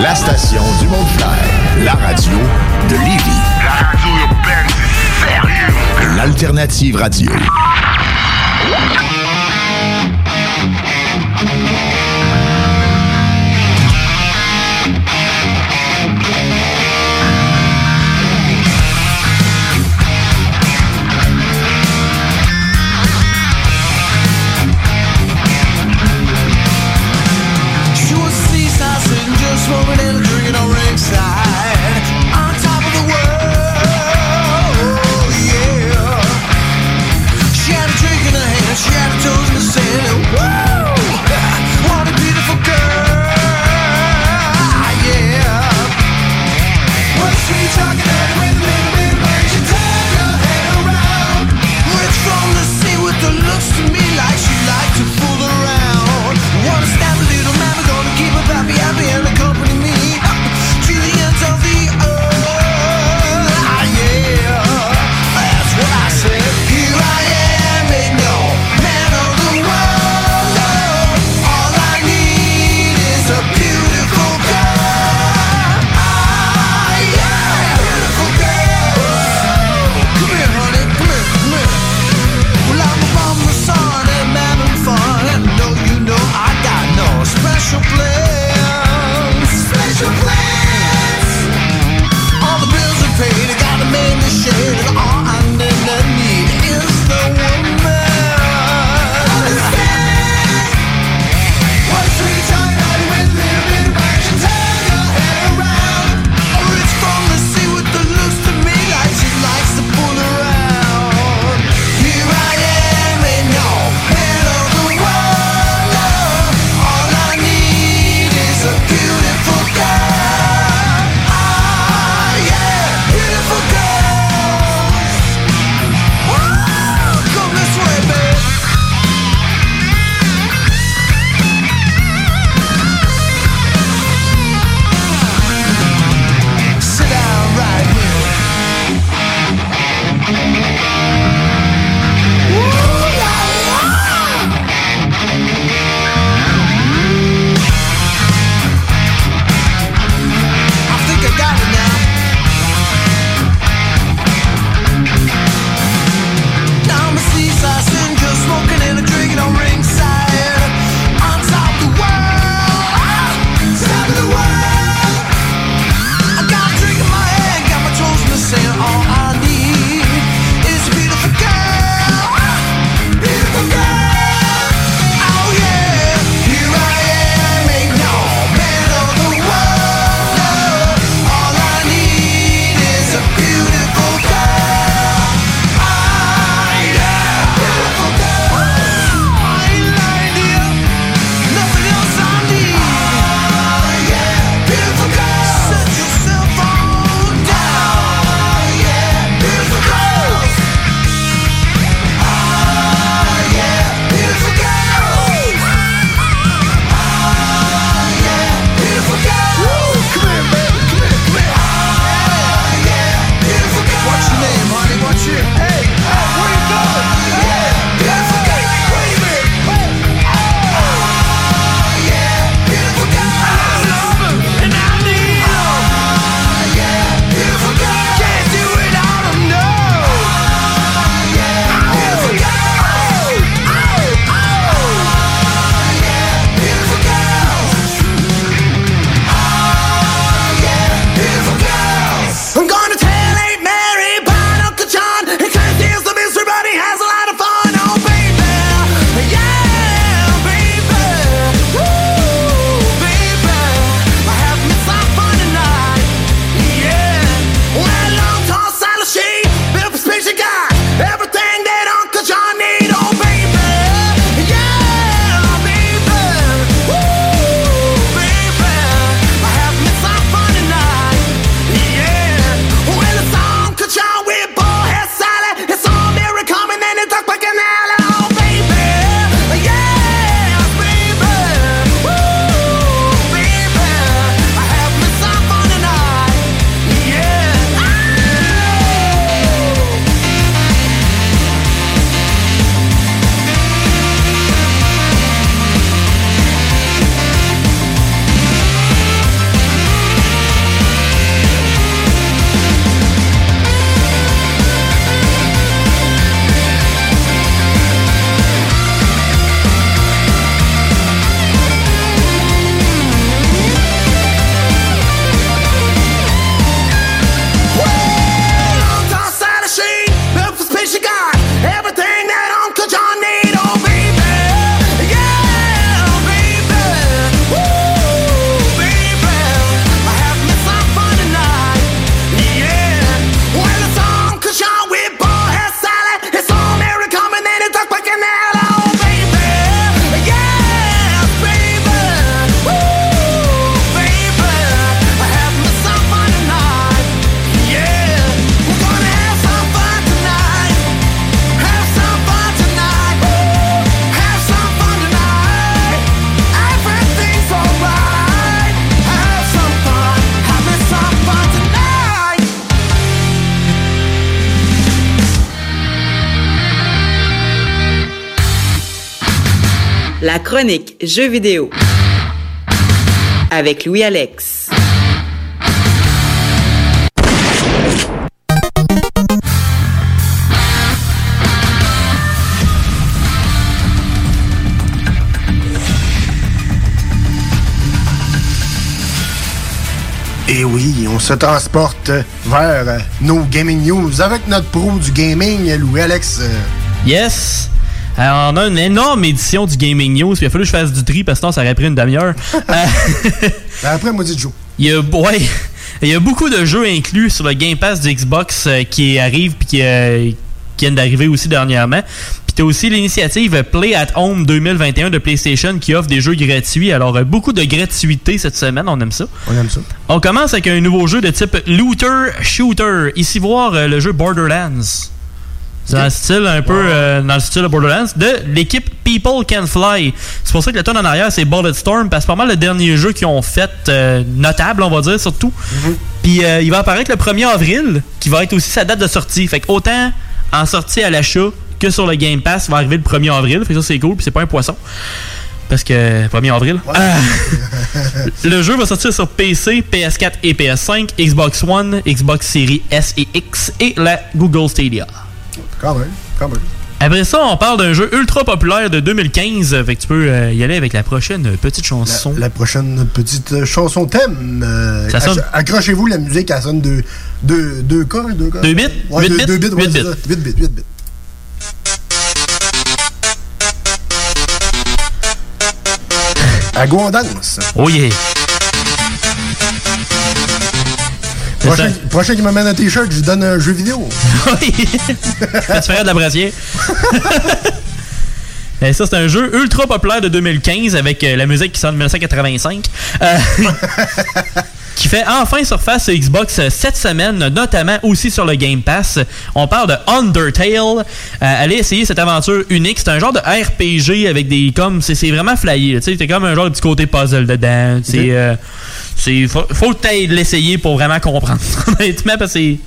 La station du Mont-Clair. La radio de Lévis. La radio urbaine, c'est sérieux. L'alternative radio.
Jeux vidéo avec Louis Alex.
Et oui, on se transporte vers nos gaming news avec notre pro du gaming, Louis-Alex. euh,
Yes! Alors, on a une énorme édition du Gaming News. puis Il a fallu que je fasse du tri parce que sinon ça aurait pris une demi-heure. Euh, <laughs>
après, moi, dit Joe.
Il y a, ouais, <laughs> il y a beaucoup de jeux inclus sur le Game Pass du Xbox euh, qui arrivent puis qui, euh, qui viennent d'arriver aussi dernièrement. Puis t'as aussi l'initiative Play at Home 2021 de PlayStation qui offre des jeux gratuits. Alors, euh, beaucoup de gratuité cette semaine. On aime ça.
On aime ça.
On commence avec un nouveau jeu de type Looter Shooter. Ici voir euh, le jeu Borderlands. C'est dans le style un peu euh, dans le style de Borderlands de l'équipe People Can Fly. C'est pour ça que le ton en arrière c'est Bulletstorm parce que c'est pas mal le dernier jeu qu'ils ont fait euh, notable on va dire surtout. Puis euh, il va apparaître le 1er avril qui va être aussi sa date de sortie. Fait que autant en sortie à l'achat que sur le Game Pass il va arriver le 1er avril. Fait que ça c'est cool puis c'est pas un poisson. Parce que 1er avril. Ah! <laughs> Le jeu va sortir sur PC, PS4 et PS5, Xbox One, Xbox Series S et X et la Google Stadia.
Quand même, quand même.
Après ça, on parle d'un jeu ultra populaire de 2015. Fait que tu peux euh, y aller avec la prochaine petite chanson.
La prochaine petite euh, chanson thème. euh,
sonne-
Accrochez-vous, la musique, elle sonne de 2 deux, cas, 2 cas.
Deux bits?
Ouais,
Huit
2
bits?
deux bits, ouais,
Huit
c'est
bits.
ça. 8 bits, 8 bits. À go en danse.
Oh yeah!
Prochain, prochain qui m'amène un t-shirt, je lui donne un jeu vidéo. <laughs>
Oui! Ça te ferait de la brassière? <laughs> Et ça, c'est un jeu ultra populaire de 2015 avec euh, la musique qui sonne 1985. Euh, <laughs> qui fait enfin surface sur Xbox euh, cette semaine, notamment aussi sur le Game Pass. On parle de Undertale. Euh, allez essayer cette aventure unique. C'est un genre de RPG avec des comme c'est vraiment flyé. Tu sais, comme un genre de petit côté puzzle dedans. C'est euh, c'est faut, faut peut-être l'essayer pour vraiment comprendre. <laughs> Honnêtement, parce que c'est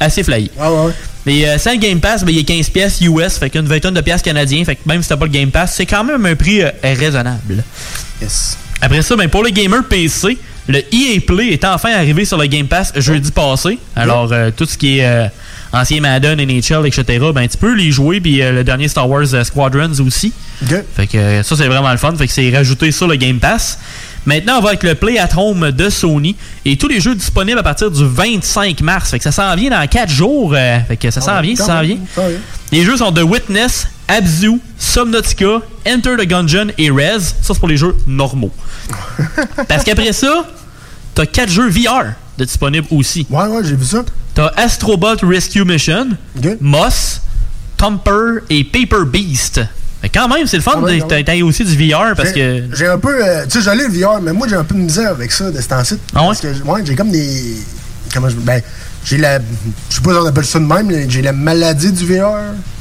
assez flyé.
Ouais.
Mais euh, sans le Game Pass, ben, il y a 15 pièces US, fait qu'une vingtaine de pièces canadiens, fait que même si t'as pas le Game Pass, c'est quand même un prix euh, raisonnable.
Yes.
Après ça, ben, pour les gamers PC, le EA Play est enfin arrivé sur le Game Pass jeudi passé. Alors, euh, tout ce qui est euh, ancien Madden, NHL, etc., ben, tu peux les jouer, puis euh, le dernier Star Wars Squadrons aussi. Fait que ça, c'est vraiment le fun. Fait que c'est rajouté sur le Game Pass. Maintenant, on va avec le Play at Home de Sony et tous les jeux disponibles à partir du 25 mars. Fait que ça s'en vient dans 4 jours. fait que ça s'en vient, ça s'en vient. Les jeux sont The Witness, Abzu, Subnautica, Enter the Gungeon et Rez. Ça, c'est pour les jeux normaux. <laughs> Parce qu'après ça, t'as 4 jeux VR de disponibles aussi.
Ouais, ouais, j'ai vu ça.
T'as Astrobot Rescue Mission, Moss, Thumper et Paper Beast. Fait quand même, c'est le fun
Ah ouais, ouais.
aussi du VR parce que.
J'ai- un peu. euh, tu sais, j'allais le VR, mais moi, j'ai un peu de misère avec ça, de ce temps-ci.
Ah ouais?
Parce que, ouais, j'ai comme des. Comment je. Ben, j'ai la. Je sais pas si on appelle ça de même, mais j'ai la maladie du VR.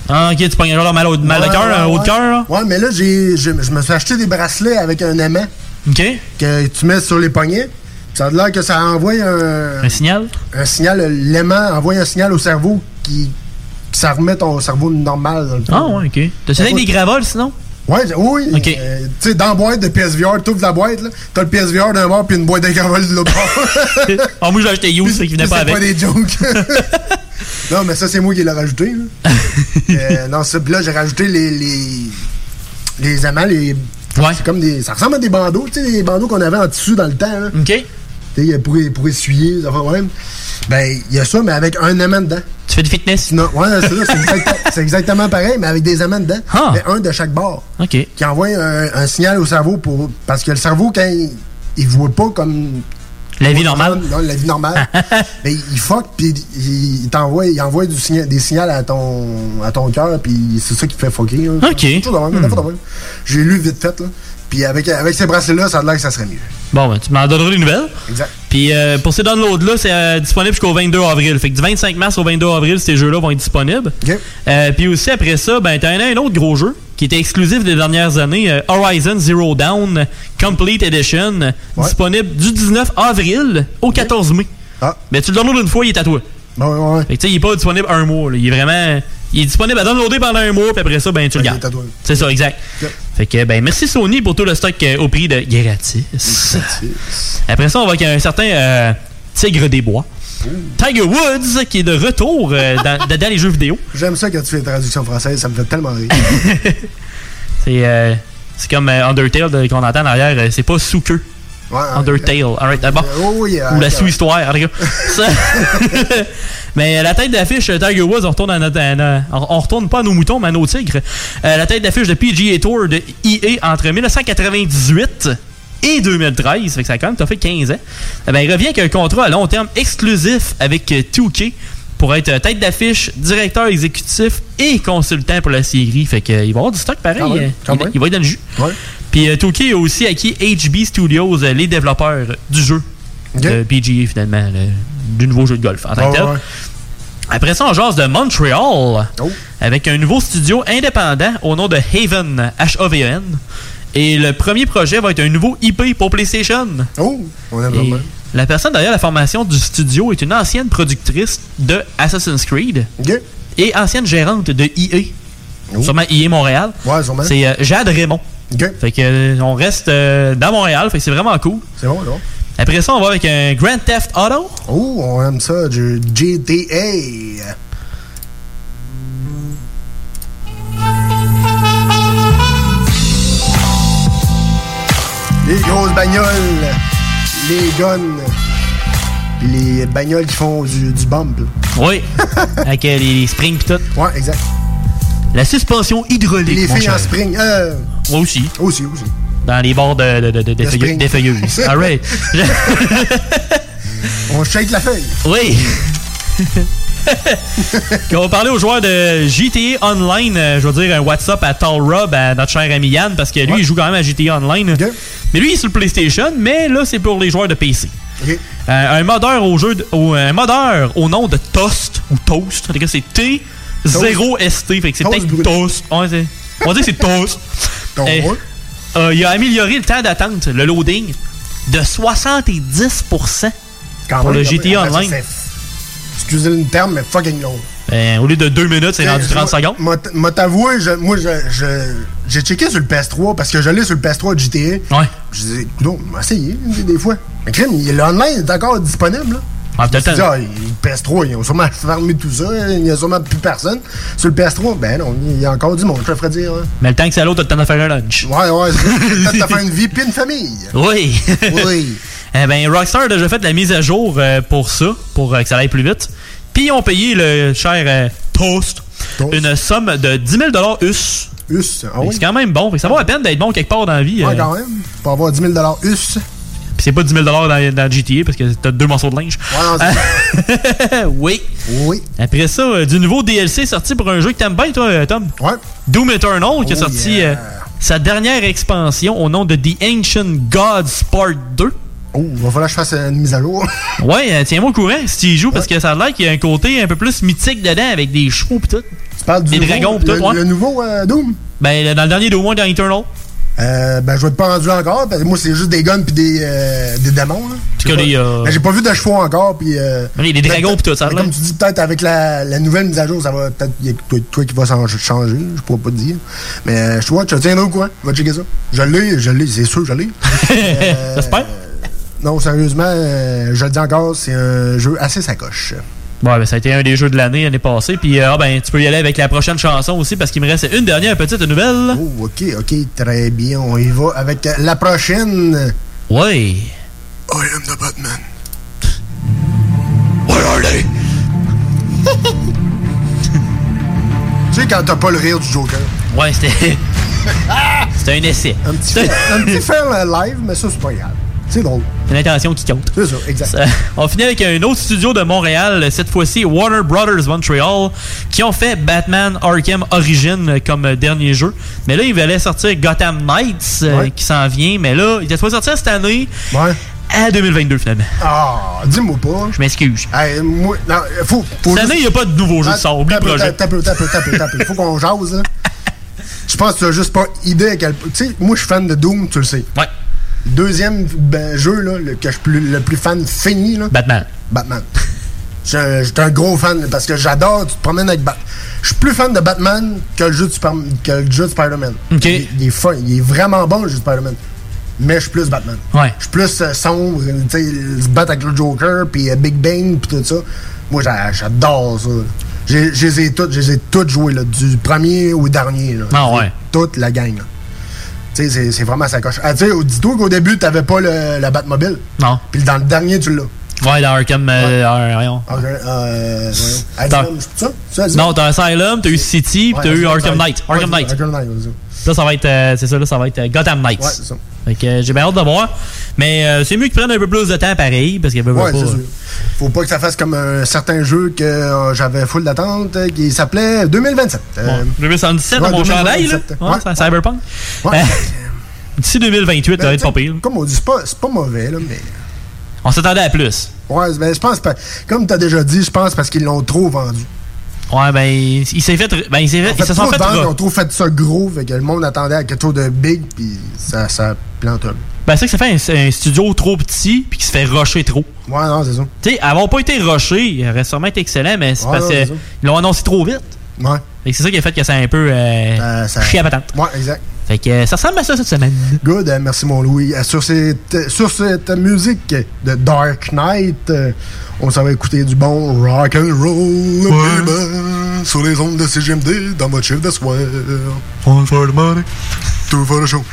Ah, ok, tu un genre mal au, mal
Ouais,
cœur,
ouais,
un haut de cœur, là?
Ouais, mais là, j'ai, je, je me suis acheté des bracelets avec un aimant.
OK.
Que tu mets sur les poignets. Ça a l'air que ça envoie un.
Un signal?
Un signal. L'aimant envoie un signal au cerveau qui. que ça remet ton cerveau normal. Dans le fond.
Ah, ouais, ok. T'as-tu avec des gravoles sinon?
Ouais, oui. Euh, tu sais, dans la boîte de PSVR, t'ouvres la boîte, là, t'as le PSVR d'un bord puis une boîte de gravole de l'autre bord. <laughs>
Ah, moi, j'ai acheté You, c'est qu'il venait pas
c'est
avec.
pas des jokes. <laughs> <laughs> non, mais ça, c'est moi qui l'ai rajouté. là. Euh, non, ça, puis là, j'ai rajouté les, les, les amants, les. C'est comme des. Ça ressemble à des bandeaux, tu sais, les bandeaux qu'on avait en tissu dans le temps. Là.
OK.
Pour, pour essuyer, ça fait même. Ben, il y a ça, mais avec un aimant dedans.
Tu fais du fitness?
Non, ouais, c'est ça, <laughs> exactement pareil, mais avec des aimants dedans.
Ah.
Mais un de chaque bord.
OK.
Qui envoie un, un signal au cerveau pour. Parce que le cerveau, quand il, il voit pas comme.
La vie normale.
Non, la vie normale. mais <laughs> il, fuck, puis il, il t'envoie il envoie du des signaux à ton, à ton cœur, puis c'est ça qui te fait fucker. hein.
OK. Hmm.
J'ai lu vite fait, là. Puis avec, avec ces bracelets-là, ça a l'air que ça serait mieux.
Bon, ben, tu m'en donneras des nouvelles.
Exact.
Puis euh, pour ces downloads-là, c'est euh, disponible jusqu'au 22 avril. Fait que du 25 mars au 22 avril, ces jeux-là vont être disponibles. Euh, puis aussi après ça, ben, t'as un, un autre gros jeu qui était exclusif des dernières années, Horizon Zero Dawn Complete Edition, disponible du 19 avril au 14 mai.
Ah.
Mais tu le downloads une fois, il est à toi.
ouais, ouais.
Fait que tu sais, il est pas disponible un mois. là. Il est vraiment Il est disponible à downloader pendant un mois, puis après ça, ben, tu le gardes. C'est ça, exact. Fait que, ben, merci Sony pour tout le stock euh, au prix de gratis. Après ça, on va avec un certain euh, Tigre des Bois. Tiger Woods, qui est de retour euh, <laughs> dans, dans les jeux vidéo.
J'aime ça quand tu fais la traduction française, ça me fait tellement rire. <laughs>
C'est euh, c'est comme Undertale de- qu'on entend en arrière. euh, c'est pas sous queue.
Ouais,
Undertale. Alright, d'abord.
Oh, yeah,
Ou la sous-histoire. <laughs> <laughs> mais euh, la tête d'affiche, euh, Tiger Woods, on retourne, à notre, à notre- on retourne pas à nos moutons, mais à nos tigres. Euh, la tête d'affiche de PGA Tour de EA entre 1998 et 2013, fait que ça a quand même fait 15 ans. Eh ben, il revient avec un contrat à long terme exclusif avec euh, 2K pour être euh, tête d'affiche, directeur exécutif et consultant pour la série. Fait que, euh, il va avoir du stock pareil. Euh, il,
même.
il va être dans le jus. Puis euh, 2K a aussi acquis HB Studios, euh, les développeurs du jeu de PGA finalement, le- du nouveau jeu de golf en tant que
Ouais,
tel. Après ça, on jase de Montreal avec un nouveau studio indépendant au nom de Haven, H-A-V-E-N. Et le premier projet va être un nouveau IP pour PlayStation.
Oh, on
Et
vraiment.
La personne derrière la formation du studio est une ancienne productrice de Assassin's Creed et ancienne gérante de EA. Sûrement EA Montréal.
Ouais.
C'est euh, Jade Raymond. Fait que euh, on reste euh, dans Montréal, fait que c'est vraiment cool.
C'est bon, c'est bon.
Après ça, on va avec un Grand Theft Auto.
Oh, on aime ça, du GTA. Les grosses bagnoles, les guns, les bagnoles qui font du, du bump.
Oui. <laughs> avec euh, les springs pis tout.
Ouais, exact.
La suspension hydraulique.
Les
mon
filles en spring. Euh,
Moi aussi.
Aussi, aussi.
Dans les bords de, de, de. <laughs> All right. <laughs>
on shake la feuille.
Oui. <laughs> on va parler aux joueurs de GTA Online. euh, je veux dire un WhatsApp à Tall Rob, à notre cher ami Yann, parce que lui, il joue quand même à GTA Online. Mais lui, il est sur le PlayStation, mais là, c'est pour les joueurs de PC. Euh, un modeur au jeu, de- au- un modeur au nom de Toast ou Toast. En tout cas, c'est T0ST. Fait que c'est
Toast
peut-être. Toast. On dit que c'est Toast. Eh, euh, il a amélioré le temps d'attente, le loading, de 70% pour
Quand
le
même,
GTA
même.
Online.
Excusez le terme, mais fucking long.
Ben, au lieu de 2 minutes, c'est rendu 30 secondes.
Moi, t'avouer, moi, j'ai checké sur le PS3 parce que je l'ai sur le PS3 de GTA.
Ouais.
Je disais, non, essayer des, fois. Mais crème, l'online est encore disponible. Là.
Ah, peut-être.
ah, le PS3, ils ont sûrement <laughs> fermé tout ça. Il n'y a sûrement plus personne. Sur le PS3, ben non, il y a encore du monde, je te ferais dire. hein.
Mais le temps que c'est à l'autre, t'as le temps de faire un lunch.
Ouais, ouais, c'est peut-être <laughs> t'as fait une vie puis une famille.
Oui.
Oui. <laughs>
eh ben, Rockstar a déjà fait la mise à jour euh, pour ça, pour euh, que ça aille plus vite. Puis ils ont payé le cher euh, Toast, une somme de 10 000 US.
US, ah oui?
C'est quand même bon. Ça vaut la peine d'être bon quelque part dans la vie.
Ouais,
euh.
quand même. Pour avoir 10 000 US.
Puis c'est pas 10 000 dans, dans GTA parce que t'as deux morceaux de linge.
Ouais, <laughs>
oui.
Oui.
Après ça, euh, du nouveau DLC sorti pour un jeu que t'aimes bien, toi, euh, Tom?
Ouais.
Doom Eternal, qui a
Oh,
sorti
yeah.
euh, sa dernière expansion au nom de The Ancient Gods Part 2.
Oh, il va falloir que je fasse une mise à jour. <laughs>
Ouais, tiens-moi au courant si tu y joues, parce que ça a l'air qu'il y a un côté un peu plus mythique dedans avec des chevaux pis tout.
Tu parles du
Des
nouveau,
dragons pis tout,
le,
ouais.
le nouveau euh, Doom?
Ben, dans le dernier Doom, dans Eternal.
Euh, ben, je vais être pas rendu encore. parce que moi, c'est juste des guns puis des, euh, des démons. Là.
Tu
J'ai pas-
euh,
Ben, j'ai pas vu de chevaux encore. Puis, euh,
Oui, des dragons pis tout, ça.
Comme tu dis, peut-être avec la, la nouvelle mise à jour, ça va peut-être. Il y a toi, toi qui va s'en changer. Je pourrais pas te dire. Mais euh, je vois, tu te tiendras au courant. Va checker ça. Je l'ai, je l'ai, c'est sûr, je l'ai. <laughs> Euh,
J'espère.
Non, sérieusement, euh, je le dis encore, c'est un jeu assez sacoche.
Ouais, ben, ça a été un des jeux de l'année l'année passée. Puis, euh, ah, ben, tu peux y aller avec la prochaine chanson aussi parce qu'il me reste une dernière petite nouvelle.
Oh, ok, ok, très bien. On y va avec la prochaine.
Ouais.
I am the Batman.
Where are they? <laughs>
Tu sais, quand t'as pas le rire du Joker.
Ouais, c'était. <laughs> c'était un essai.
Un petit, fait, un petit fait live, mais ça, c'est pas grave. C'est drôle.
C'est l'intention qui compte.
C'est ça, exact.
Ça- on finit avec un autre studio de Montréal, cette fois-ci Warner Brothers Montreal, qui ont fait Batman Arkham Origin comme dernier jeu. Mais là, ils voulaient sortir Gotham Knights, euh, qui s'en vient. Mais là, il était supposé sortir cette année
Ouais.
à 2022 finalement.
Ah, dis-moi pas.
Je m'excuse.
Hey, moi, non, faut, faut
Cette année, il n'y a pas de nouveau jeu de sort. Oublie le projet.
t'as peu, t'as peu, t'as peu, t'as peu. Faut qu'on jase, là. <laughs> Je pense que tu as juste pas idée à quel point. Tu sais, moi, je suis fan de Doom, tu le sais.
Ouais.
Deuxième ben, jeu, là, le, que je suis plus- le plus fan fini, là.
Batman.
Batman. Je- J'étais un gros fan parce que j'adore, tu te promènes avec Batman. Je suis plus fan de Batman que le jeu de, Super- que le jeu de Spider-Man. Il, il est fun, il est vraiment bon le jeu de Spider-Man. Mais je suis plus Batman.
Ouais.
Je suis plus euh, sombre, tu sais, se battre avec le Joker, puis euh, Big Bang, puis tout ça. Moi, j'a- j'adore ça. J'ai- Je les ai toutes, je les ai toutes jouées, là, du premier au dernier. Là.
Ah ouais.
Toute la gang. là. C'est- vraiment sa coche. Ah, sais, dis-toi qu'au début, t'avais pas le, la Batmobile.
Non.
Puis dans le dernier, tu l'as.
Ouais, dans Arkham. euh, euh, voyons.
Euh, Asylum, c'est ça?
Non, t'as Asylum, t'as eu City, puis t'as eu Arkham. Knight. Arkham Knight.
Arkham Knight.
Là, ça va être, euh, c'est ça, là, ça va être euh, Gotham Knights.
Ouais, c'est ça.
Fait que euh, j'ai bien hâte de voir. Mais euh, c'est mieux qu'ils prennent un peu plus de temps pareil, parce qu'il y avait
Ouais,
pas.
sûr. Faut pas que ça fasse comme un certain jeu que euh, j'avais full d'attente qui s'appelait 2027. Euh,
Bon, 2077
ouais,
mon chandail, là.
2027.
Ouais, Cyberpunk.
Ouais. <laughs>
D'ici 2028, ça va être pas pire.
Comme on dit, c'est pas, c'est pas mauvais, là, mais.
On s'attendait à plus.
Ouais, ben, je pense, pas- comme t'as déjà dit, je pense parce qu'ils l'ont trop vendu.
Ouais, ben, il s'est fait. Ben, il s'est fait.
En
Ils se sont fait.
ils ont trop fait ça gros, fait que le monde attendait à quelque chose de big, puis ça, ça plante un.
Ben, c'est que ça fait un, un studio trop petit, puis qui se fait rusher trop.
Ouais, non, c'est ça.
Tu sais, avoir pas été rushé, il aurait sûrement été excellent, mais c'est
Ouais,
parce qu'ils l'ont annoncé trop vite.
Ouais.
Et c'est ça qui a fait que ça a un peu euh,
ça-
chié à patente.
Ouais, exact.
Fait que euh, ça ressemble à ça cette semaine.
Good, euh, merci mon Louis. Euh, sur, cette, sur cette musique de Dark Knight, euh, on s'en va écouter du bon rock and roll, baby, sur les ondes de CGMD, dans votre chiffre de soir. All for the money, tout for the show.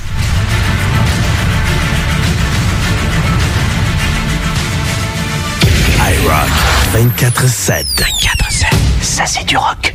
iRock 24-7.
24-7. Ça, c'est du rock.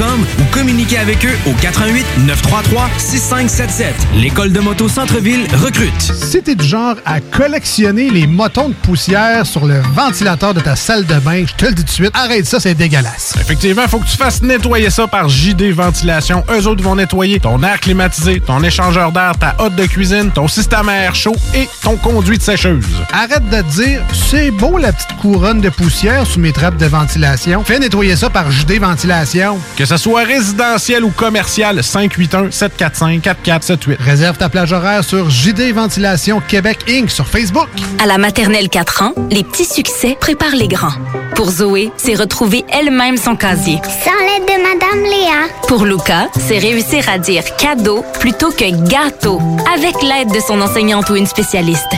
ou communiquez avec eux au 88 933 6577. L'école de moto Centre-ville recrute.
Si t'es du genre à collectionner les motons de poussière sur le ventilateur de ta salle de bain, je te le dis tout de suite, arrête ça, c'est dégueulasse.
Effectivement, faut que tu fasses nettoyer ça par JD Ventilation. Eux autres vont nettoyer ton air climatisé, ton échangeur d'air, ta hotte de cuisine, ton système à air chaud et ton conduit de sécheuse.
Arrête de te dire, c'est beau la petite couronne de poussière sous mes trappes de ventilation. Fais nettoyer ça par JD Ventilation.
Que ce soit résidentiel ou commercial, 581-745-4478.
Réserve ta plage horaire sur JD Ventilation Québec Inc. sur Facebook.
À la maternelle 4 ans, les petits succès préparent les grands. Pour Zoé, c'est retrouver elle-même son casier.
Sans l'aide de Madame Léa.
Pour Luca, c'est réussir à dire cadeau plutôt que gâteau, avec l'aide de son enseignante ou une spécialiste.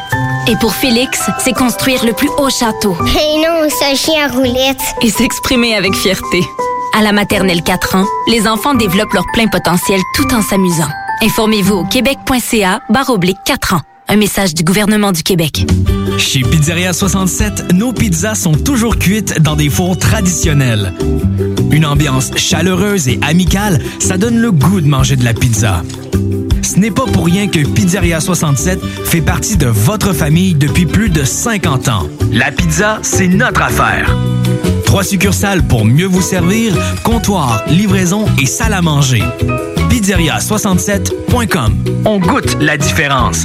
Et pour Félix, c'est construire le plus haut château.
Et non, ce chien roulette.
Et s'exprimer avec fierté. À la maternelle 4 ans, les enfants développent leur plein potentiel tout en s'amusant. Informez-vous au québec.ca barre oblique 4 ans. Un message du gouvernement du Québec.
Chez Pizzeria 67, nos pizzas sont toujours cuites dans des fours traditionnels. Une ambiance chaleureuse et amicale, ça donne le goût de manger de la pizza. Ce n'est pas pour rien que Pizzeria 67 fait partie de votre famille depuis plus de 50 ans. La pizza, c'est notre affaire. Trois succursales pour mieux vous servir, comptoir, livraison et salle à manger. Pizzeria67.com. On goûte la différence.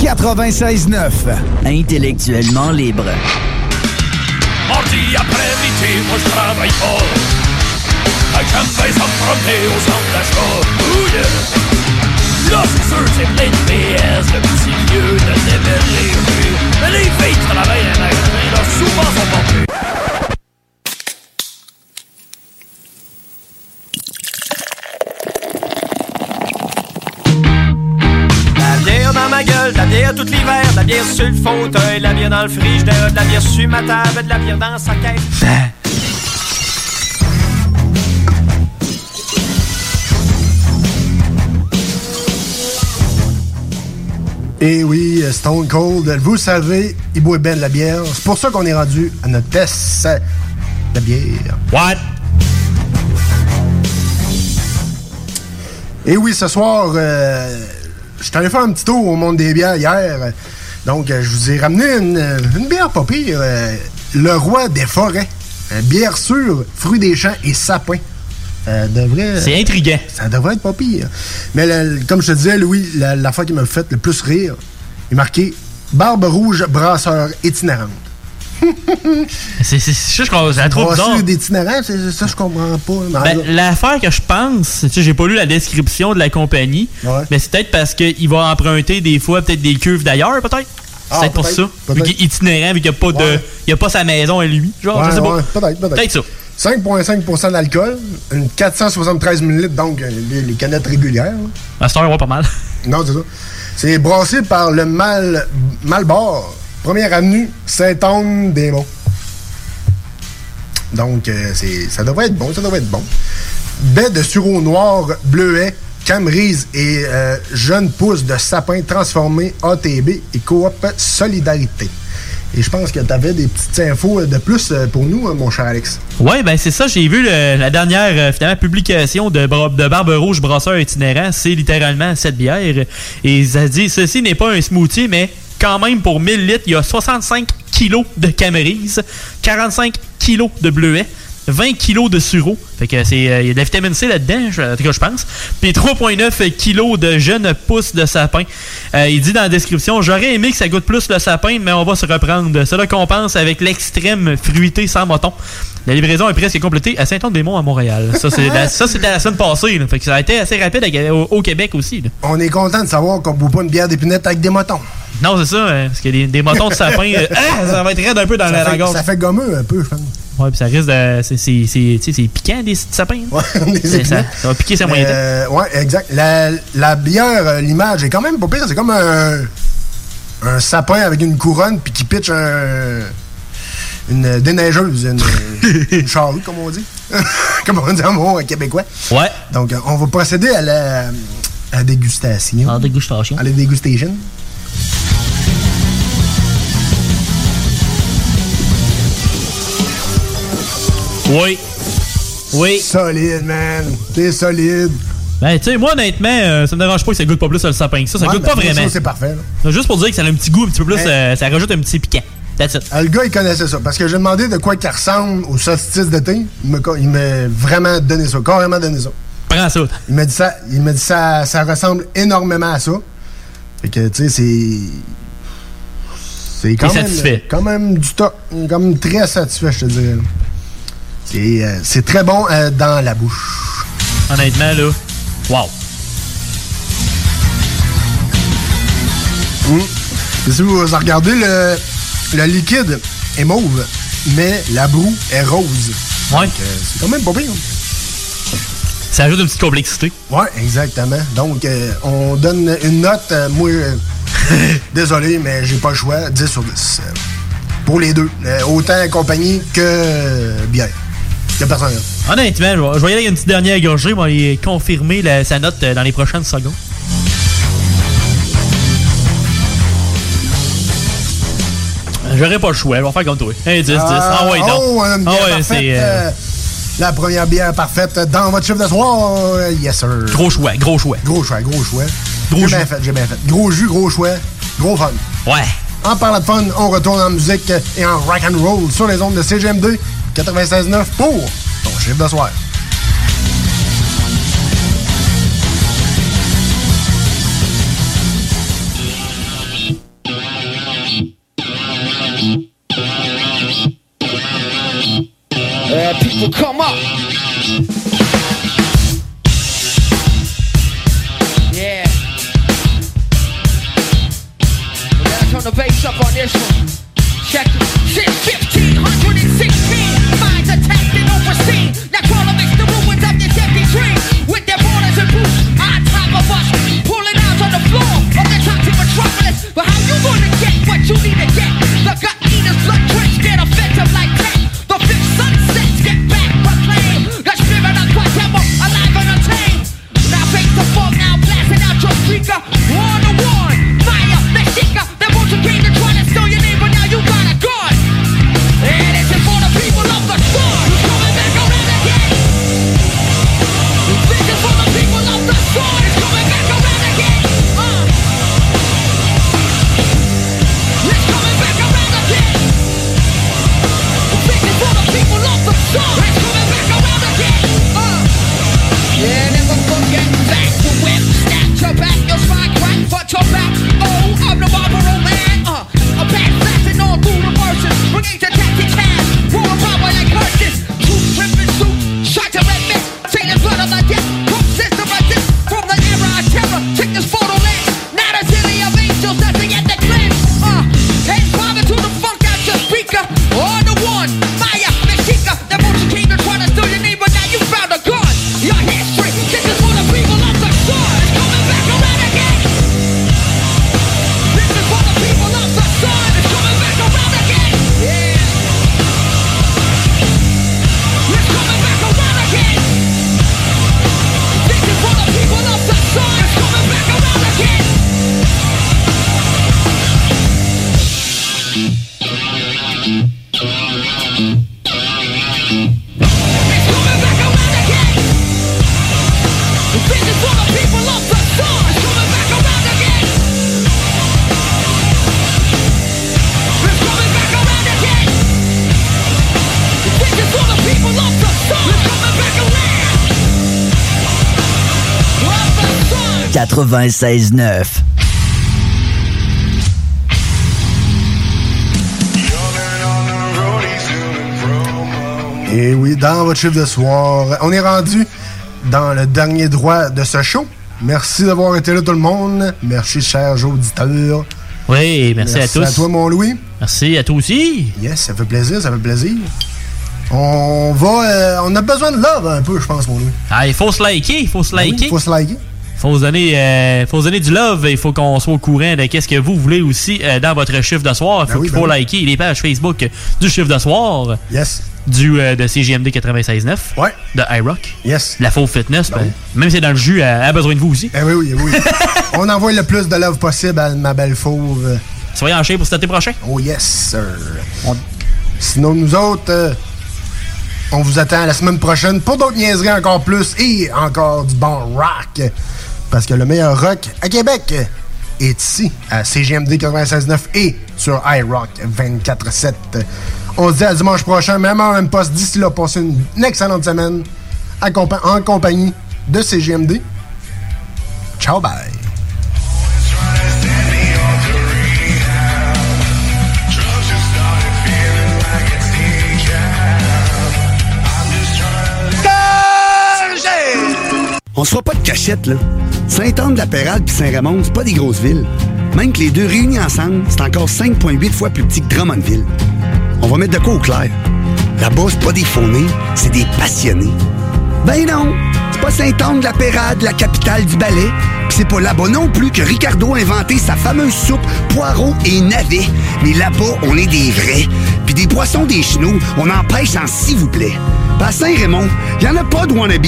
96.9. Intellectuellement libre.
Mardi après-midi, moi je travaille pas. J'aime bien ça me promener au centre d'achat. Ouh yeah! Là, c'est sûr, c'est plein de PS, le petit lieu de déménager. Mais les filles qui travaillent à là, souvent sont pas
gueule, de la bière tout l'hiver, de la bière sur le fauteuil, de la bière dans le frigidaire, de la bière sur ma table, de la bière dans sa caisse.
Et oui, Stone Cold, vous savez, il boit bien de la bière. C'est pour ça qu'on est rendu à notre test de bière.
What?
Et oui, ce soir, euh, je suis allé faire un petit tour au monde des bières hier. Donc, euh, je vous ai ramené une, une bière pas pire. euh, le roi des forêts. Euh, bière sûre, fruits des champs et sapin. Ça devrait.
C'est intriguant.
Ça devrait être pas pire. Mais le- comme je te disais, Louis, la, la fois qui m'a fait le plus rire, il est marqué Barbe rouge brasseur itinérante. <laughs>
C'est c'est juste qu'on la trouve bizarre.
Brasseur d'itinérant, c'est ça, je comprends pas.
Ben, L'affaire que je pense, tu sais, j'ai pas lu la description de la compagnie, mais c'est peut-être parce qu'il va emprunter des fois peut-être des cuves d'ailleurs, peut-être. C'est
Ah,
peut-être pour ça. Vu qu'il est itinérant, vu qu'il n'y a, pas de-
Ouais.
il a pas sa maison à lui. Genre,
Ouais,
je sais pas.
peut-être, peut-être.
Peut-être ça.
5,5 d'alcool, une 473 ml, donc euh, les, les canettes régulières.
À cette heure, pas mal.
Non, c'est ça. C'est brassé par le Mal, Malbord, première avenue, Saint-Anne-des-Monts. Donc, euh, ça devrait être bon, ça devrait être bon. Baie de sureau noir, bleuet, camerise et euh, jeune pousse de sapin transformé ATB et coop Solidarité. Et je pense que tu avais des petites infos de plus euh, pour nous, euh, mon cher Alex.
Ouais, ben c'est ça. J'ai vu la dernière euh, publication de Barbe Rouge Brasseur itinérant. C'est littéralement cette bière. Et ça dit ceci n'est pas un smoothie, mais quand même pour 1000 litres, il y a 65 kilos de camerise, 45 kilos de bleuet. 20 kilos de sureau. Fait que c'est euh, il y a de la vitamine C là-dedans, en tout cas je pense. Puis 3.9 kilos de jeunes pousses de sapin. Euh, il dit dans la description, j'aurais aimé que ça goûte plus le sapin, mais on va se reprendre. Cela compense avec l'extrême fruité sans moton. La livraison est presque complétée à Saint-Anne-des-Monts à Montréal. Ça, c'est la, ça, c'était la semaine passée. là. Fait que ça a été assez rapide à- au, au Québec aussi. là.
On est content de savoir qu'on ne boit pas une bière d'épinette avec des motons.
Non, c'est ça, euh, parce a des, des motons de sapin. euh, <laughs> ah, ça va être raide un peu dans
ça
la
fait,
gorge.
ça fait gommeux un peu, je pense.
Ouais, puis ça risque de. C'est, c'est, c'est, tu sais, c'est piquant des sapins. hein. <laughs>
des
C'est- ça, ça va piquer sa moyenne.
euh, ouais, exact. La, la bière, euh, l'image est quand même pas pire. C'est comme un, un sapin avec une couronne puis qui pitch un, une déneigeuse, une, <laughs> une charrue, comme on dit. <laughs> comme on dit en mot québécois.
Ouais.
Donc, euh, on va procéder à la, à la dégustation.
À la dégustation.
À la dégustation.
Oui. Oui.
Solide, man. T'es solide.
Ben, tu sais, moi, honnêtement, euh, ça me dérange pas que ça goûte pas plus le sapin que ça. Ça
Ouais,
goûte
ben,
pas vraiment.
c'est parfait, là.
Juste pour dire que ça a un petit goût un petit peu plus.
Ben-
euh, ça rajoute un petit piquant. That's it.
Le gars, il connaissait ça. Parce que j'ai demandé de quoi qu'il ressemble au solstice d'été. Il m'a il m'a vraiment donné ça, carrément donné ça.
Prends ça.
Il m'a dit ça, il m'a dit ça, ça ressemble énormément à ça. Fait que, tu sais, c'est. C'est quand même. Quand même du top. Comme très satisfait, je te dirais. C'est euh, c'est très bon euh, dans la bouche.
Honnêtement, là. Wow.
Si vous regardez, le, le liquide est mauve, mais la broue est rose.
Ouais.
C'est quand même pas pire.
Ça ajoute une petite complexité.
Ouais, exactement. Donc, euh, on donne une note. euh, moi, euh, <laughs> désolé, mais j'ai pas le choix. 10 sur 10. euh, pour les deux. Euh, autant compagnie que euh, bière.
Que personne n'a.
Honnêtement, je vais- y aller avec une petite dernière gorgée, je vais y confirmer la- sa note euh, dans les prochaines secondes. J'aurais pas le choix, je vais faire comme toi. Un 10, 10. Ah ouais, donc.
Oh,
Ah ouais, c'est. euh,
euh, la première bière parfaite dans votre chiffre de soir. Yes, sir.
Gros choix, gros choix.
Gros choix, gros choix.
Gros
j'ai bien fait, j'ai bien fait. Gros jus, gros choix, gros fun.
Ouais.
En parlant de fun, on retourne en musique et en rock and roll sur les ondes de CGM2 96.9 pour ton chiffre de soir.
96.9.
Et oui, dans votre chiffre de soir, on est rendu dans le dernier droit de ce show. Merci d'avoir été là tout le monde. Merci, chers auditeurs.
Oui, merci, à tous.
à toi, mon Louis.
Merci à toi aussi.
Yes, ça fait plaisir, ça fait plaisir. On va... euh, on a besoin de love un peu, je pense, mon Louis.
Ah, il faut se liker, il faut se
oui,
liker.
faut se liker.
Faut se donner, euh, faut se donner du love. Il faut qu'on soit au courant de qu'est-ce que vous voulez aussi euh, dans votre chiffre de soir.
Ben
Faut
oui,
qu'il
ben
faut
oui.
liker les pages Facebook du chiffre de soir.
Yes.
Du euh, de CGMD 96.9.
Ouais.
De iRock.
Yes.
La faux fitness.
Ben
ben, même si c'est dans le jus, elle a besoin de vous aussi.
Eh oui, oui, oui. <laughs> on envoie le plus de love possible à ma belle fauve.
Soyez en shape pour cet été prochain?
Oh yes, sir. Sinon, nous autres, on vous attend la semaine prochaine pour d'autres niaiseries encore plus et encore du bon rock. Parce que le meilleur rock à Québec est ici, à CGMD 96.9 et sur iRock 24.7. On se dit à dimanche prochain, même heure, même poste. D'ici là, passez une, excellente semaine en compagnie de CGMD. Ciao, bye.
On se fera pas de cachette, là. Saint-Anne-de-la-Pérade puis Saint-Raymond, c'est pas des grosses villes. Même que les deux réunis ensemble, c'est encore 5,8 fois plus petit que Drummondville. On va mettre de quoi au clair. Là-bas, c'est pas des faunés, c'est des passionnés. Ben non, c'est pas Saint-Anne-de-la-Pérade, la capitale du ballet. Puis c'est pas là-bas non plus que Ricardo a inventé sa fameuse soupe poireaux et navets. Mais là-bas, on est des vrais. Puis des poissons des chenaux, on en pêche en s'il vous plaît. À Saint-Raymond, y en a pas de wannabe.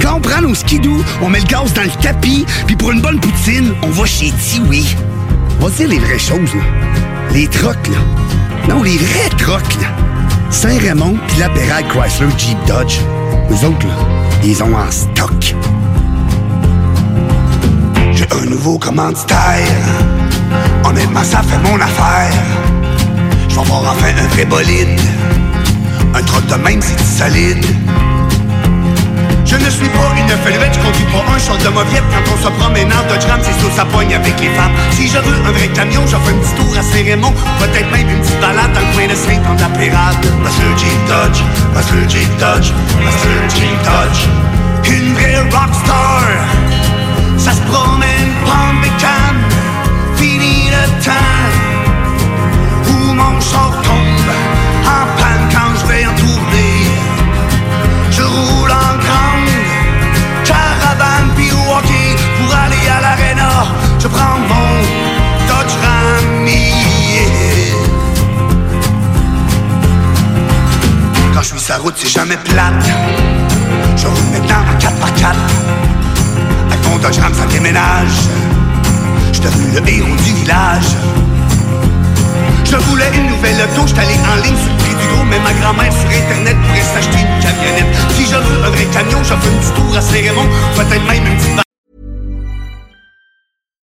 Quand on prend nos skidoo, on met le gaz dans le tapis, puis pour une bonne poutine, on va chez Tiwi. On va dire les vraies choses, là. Les trocs, là. Non, les vrais trocs, là. Saint-Raymond puis la Chrysler Jeep Dodge. Nous autres, là, ils ont en stock. J'ai un nouveau commanditaire. Honnêtement, ça fait mon affaire. Je vais avoir enfin un vrai bolide. Un troc de même, c'est solide. Je ne suis pas une felvette, je conduis pas un char de mauviette Quand on se promène en Dodge Ram, c'est sûr ça pogne avec les femmes. Si je veux un vrai camion, je fais un petit tour à Saint-Raymond. Peut-être même une petite balade dans le coin de saint de la Pérade. Jeep Dodge, parce que Jeep Dodge, parce que Jeep Dodge. Une vraie rockstar Ça se promène, prend des cannes Fini le temps Où mon char Je prends mon Dodge Ram. Quand je suis la route, c'est jamais plate. Je roule maintenant en 4x4. Avec mon Dodge Ram, ça déménage. Je devenu le héros du village. Je voulais une nouvelle auto, j'étais allé en ligne sur le prix du gros, mais ma grand-mère sur internet pourrait s'acheter une camionnette. Si je veux un vrai camion, je fais un petit tour à Saint-Raymond, peut-être même une petite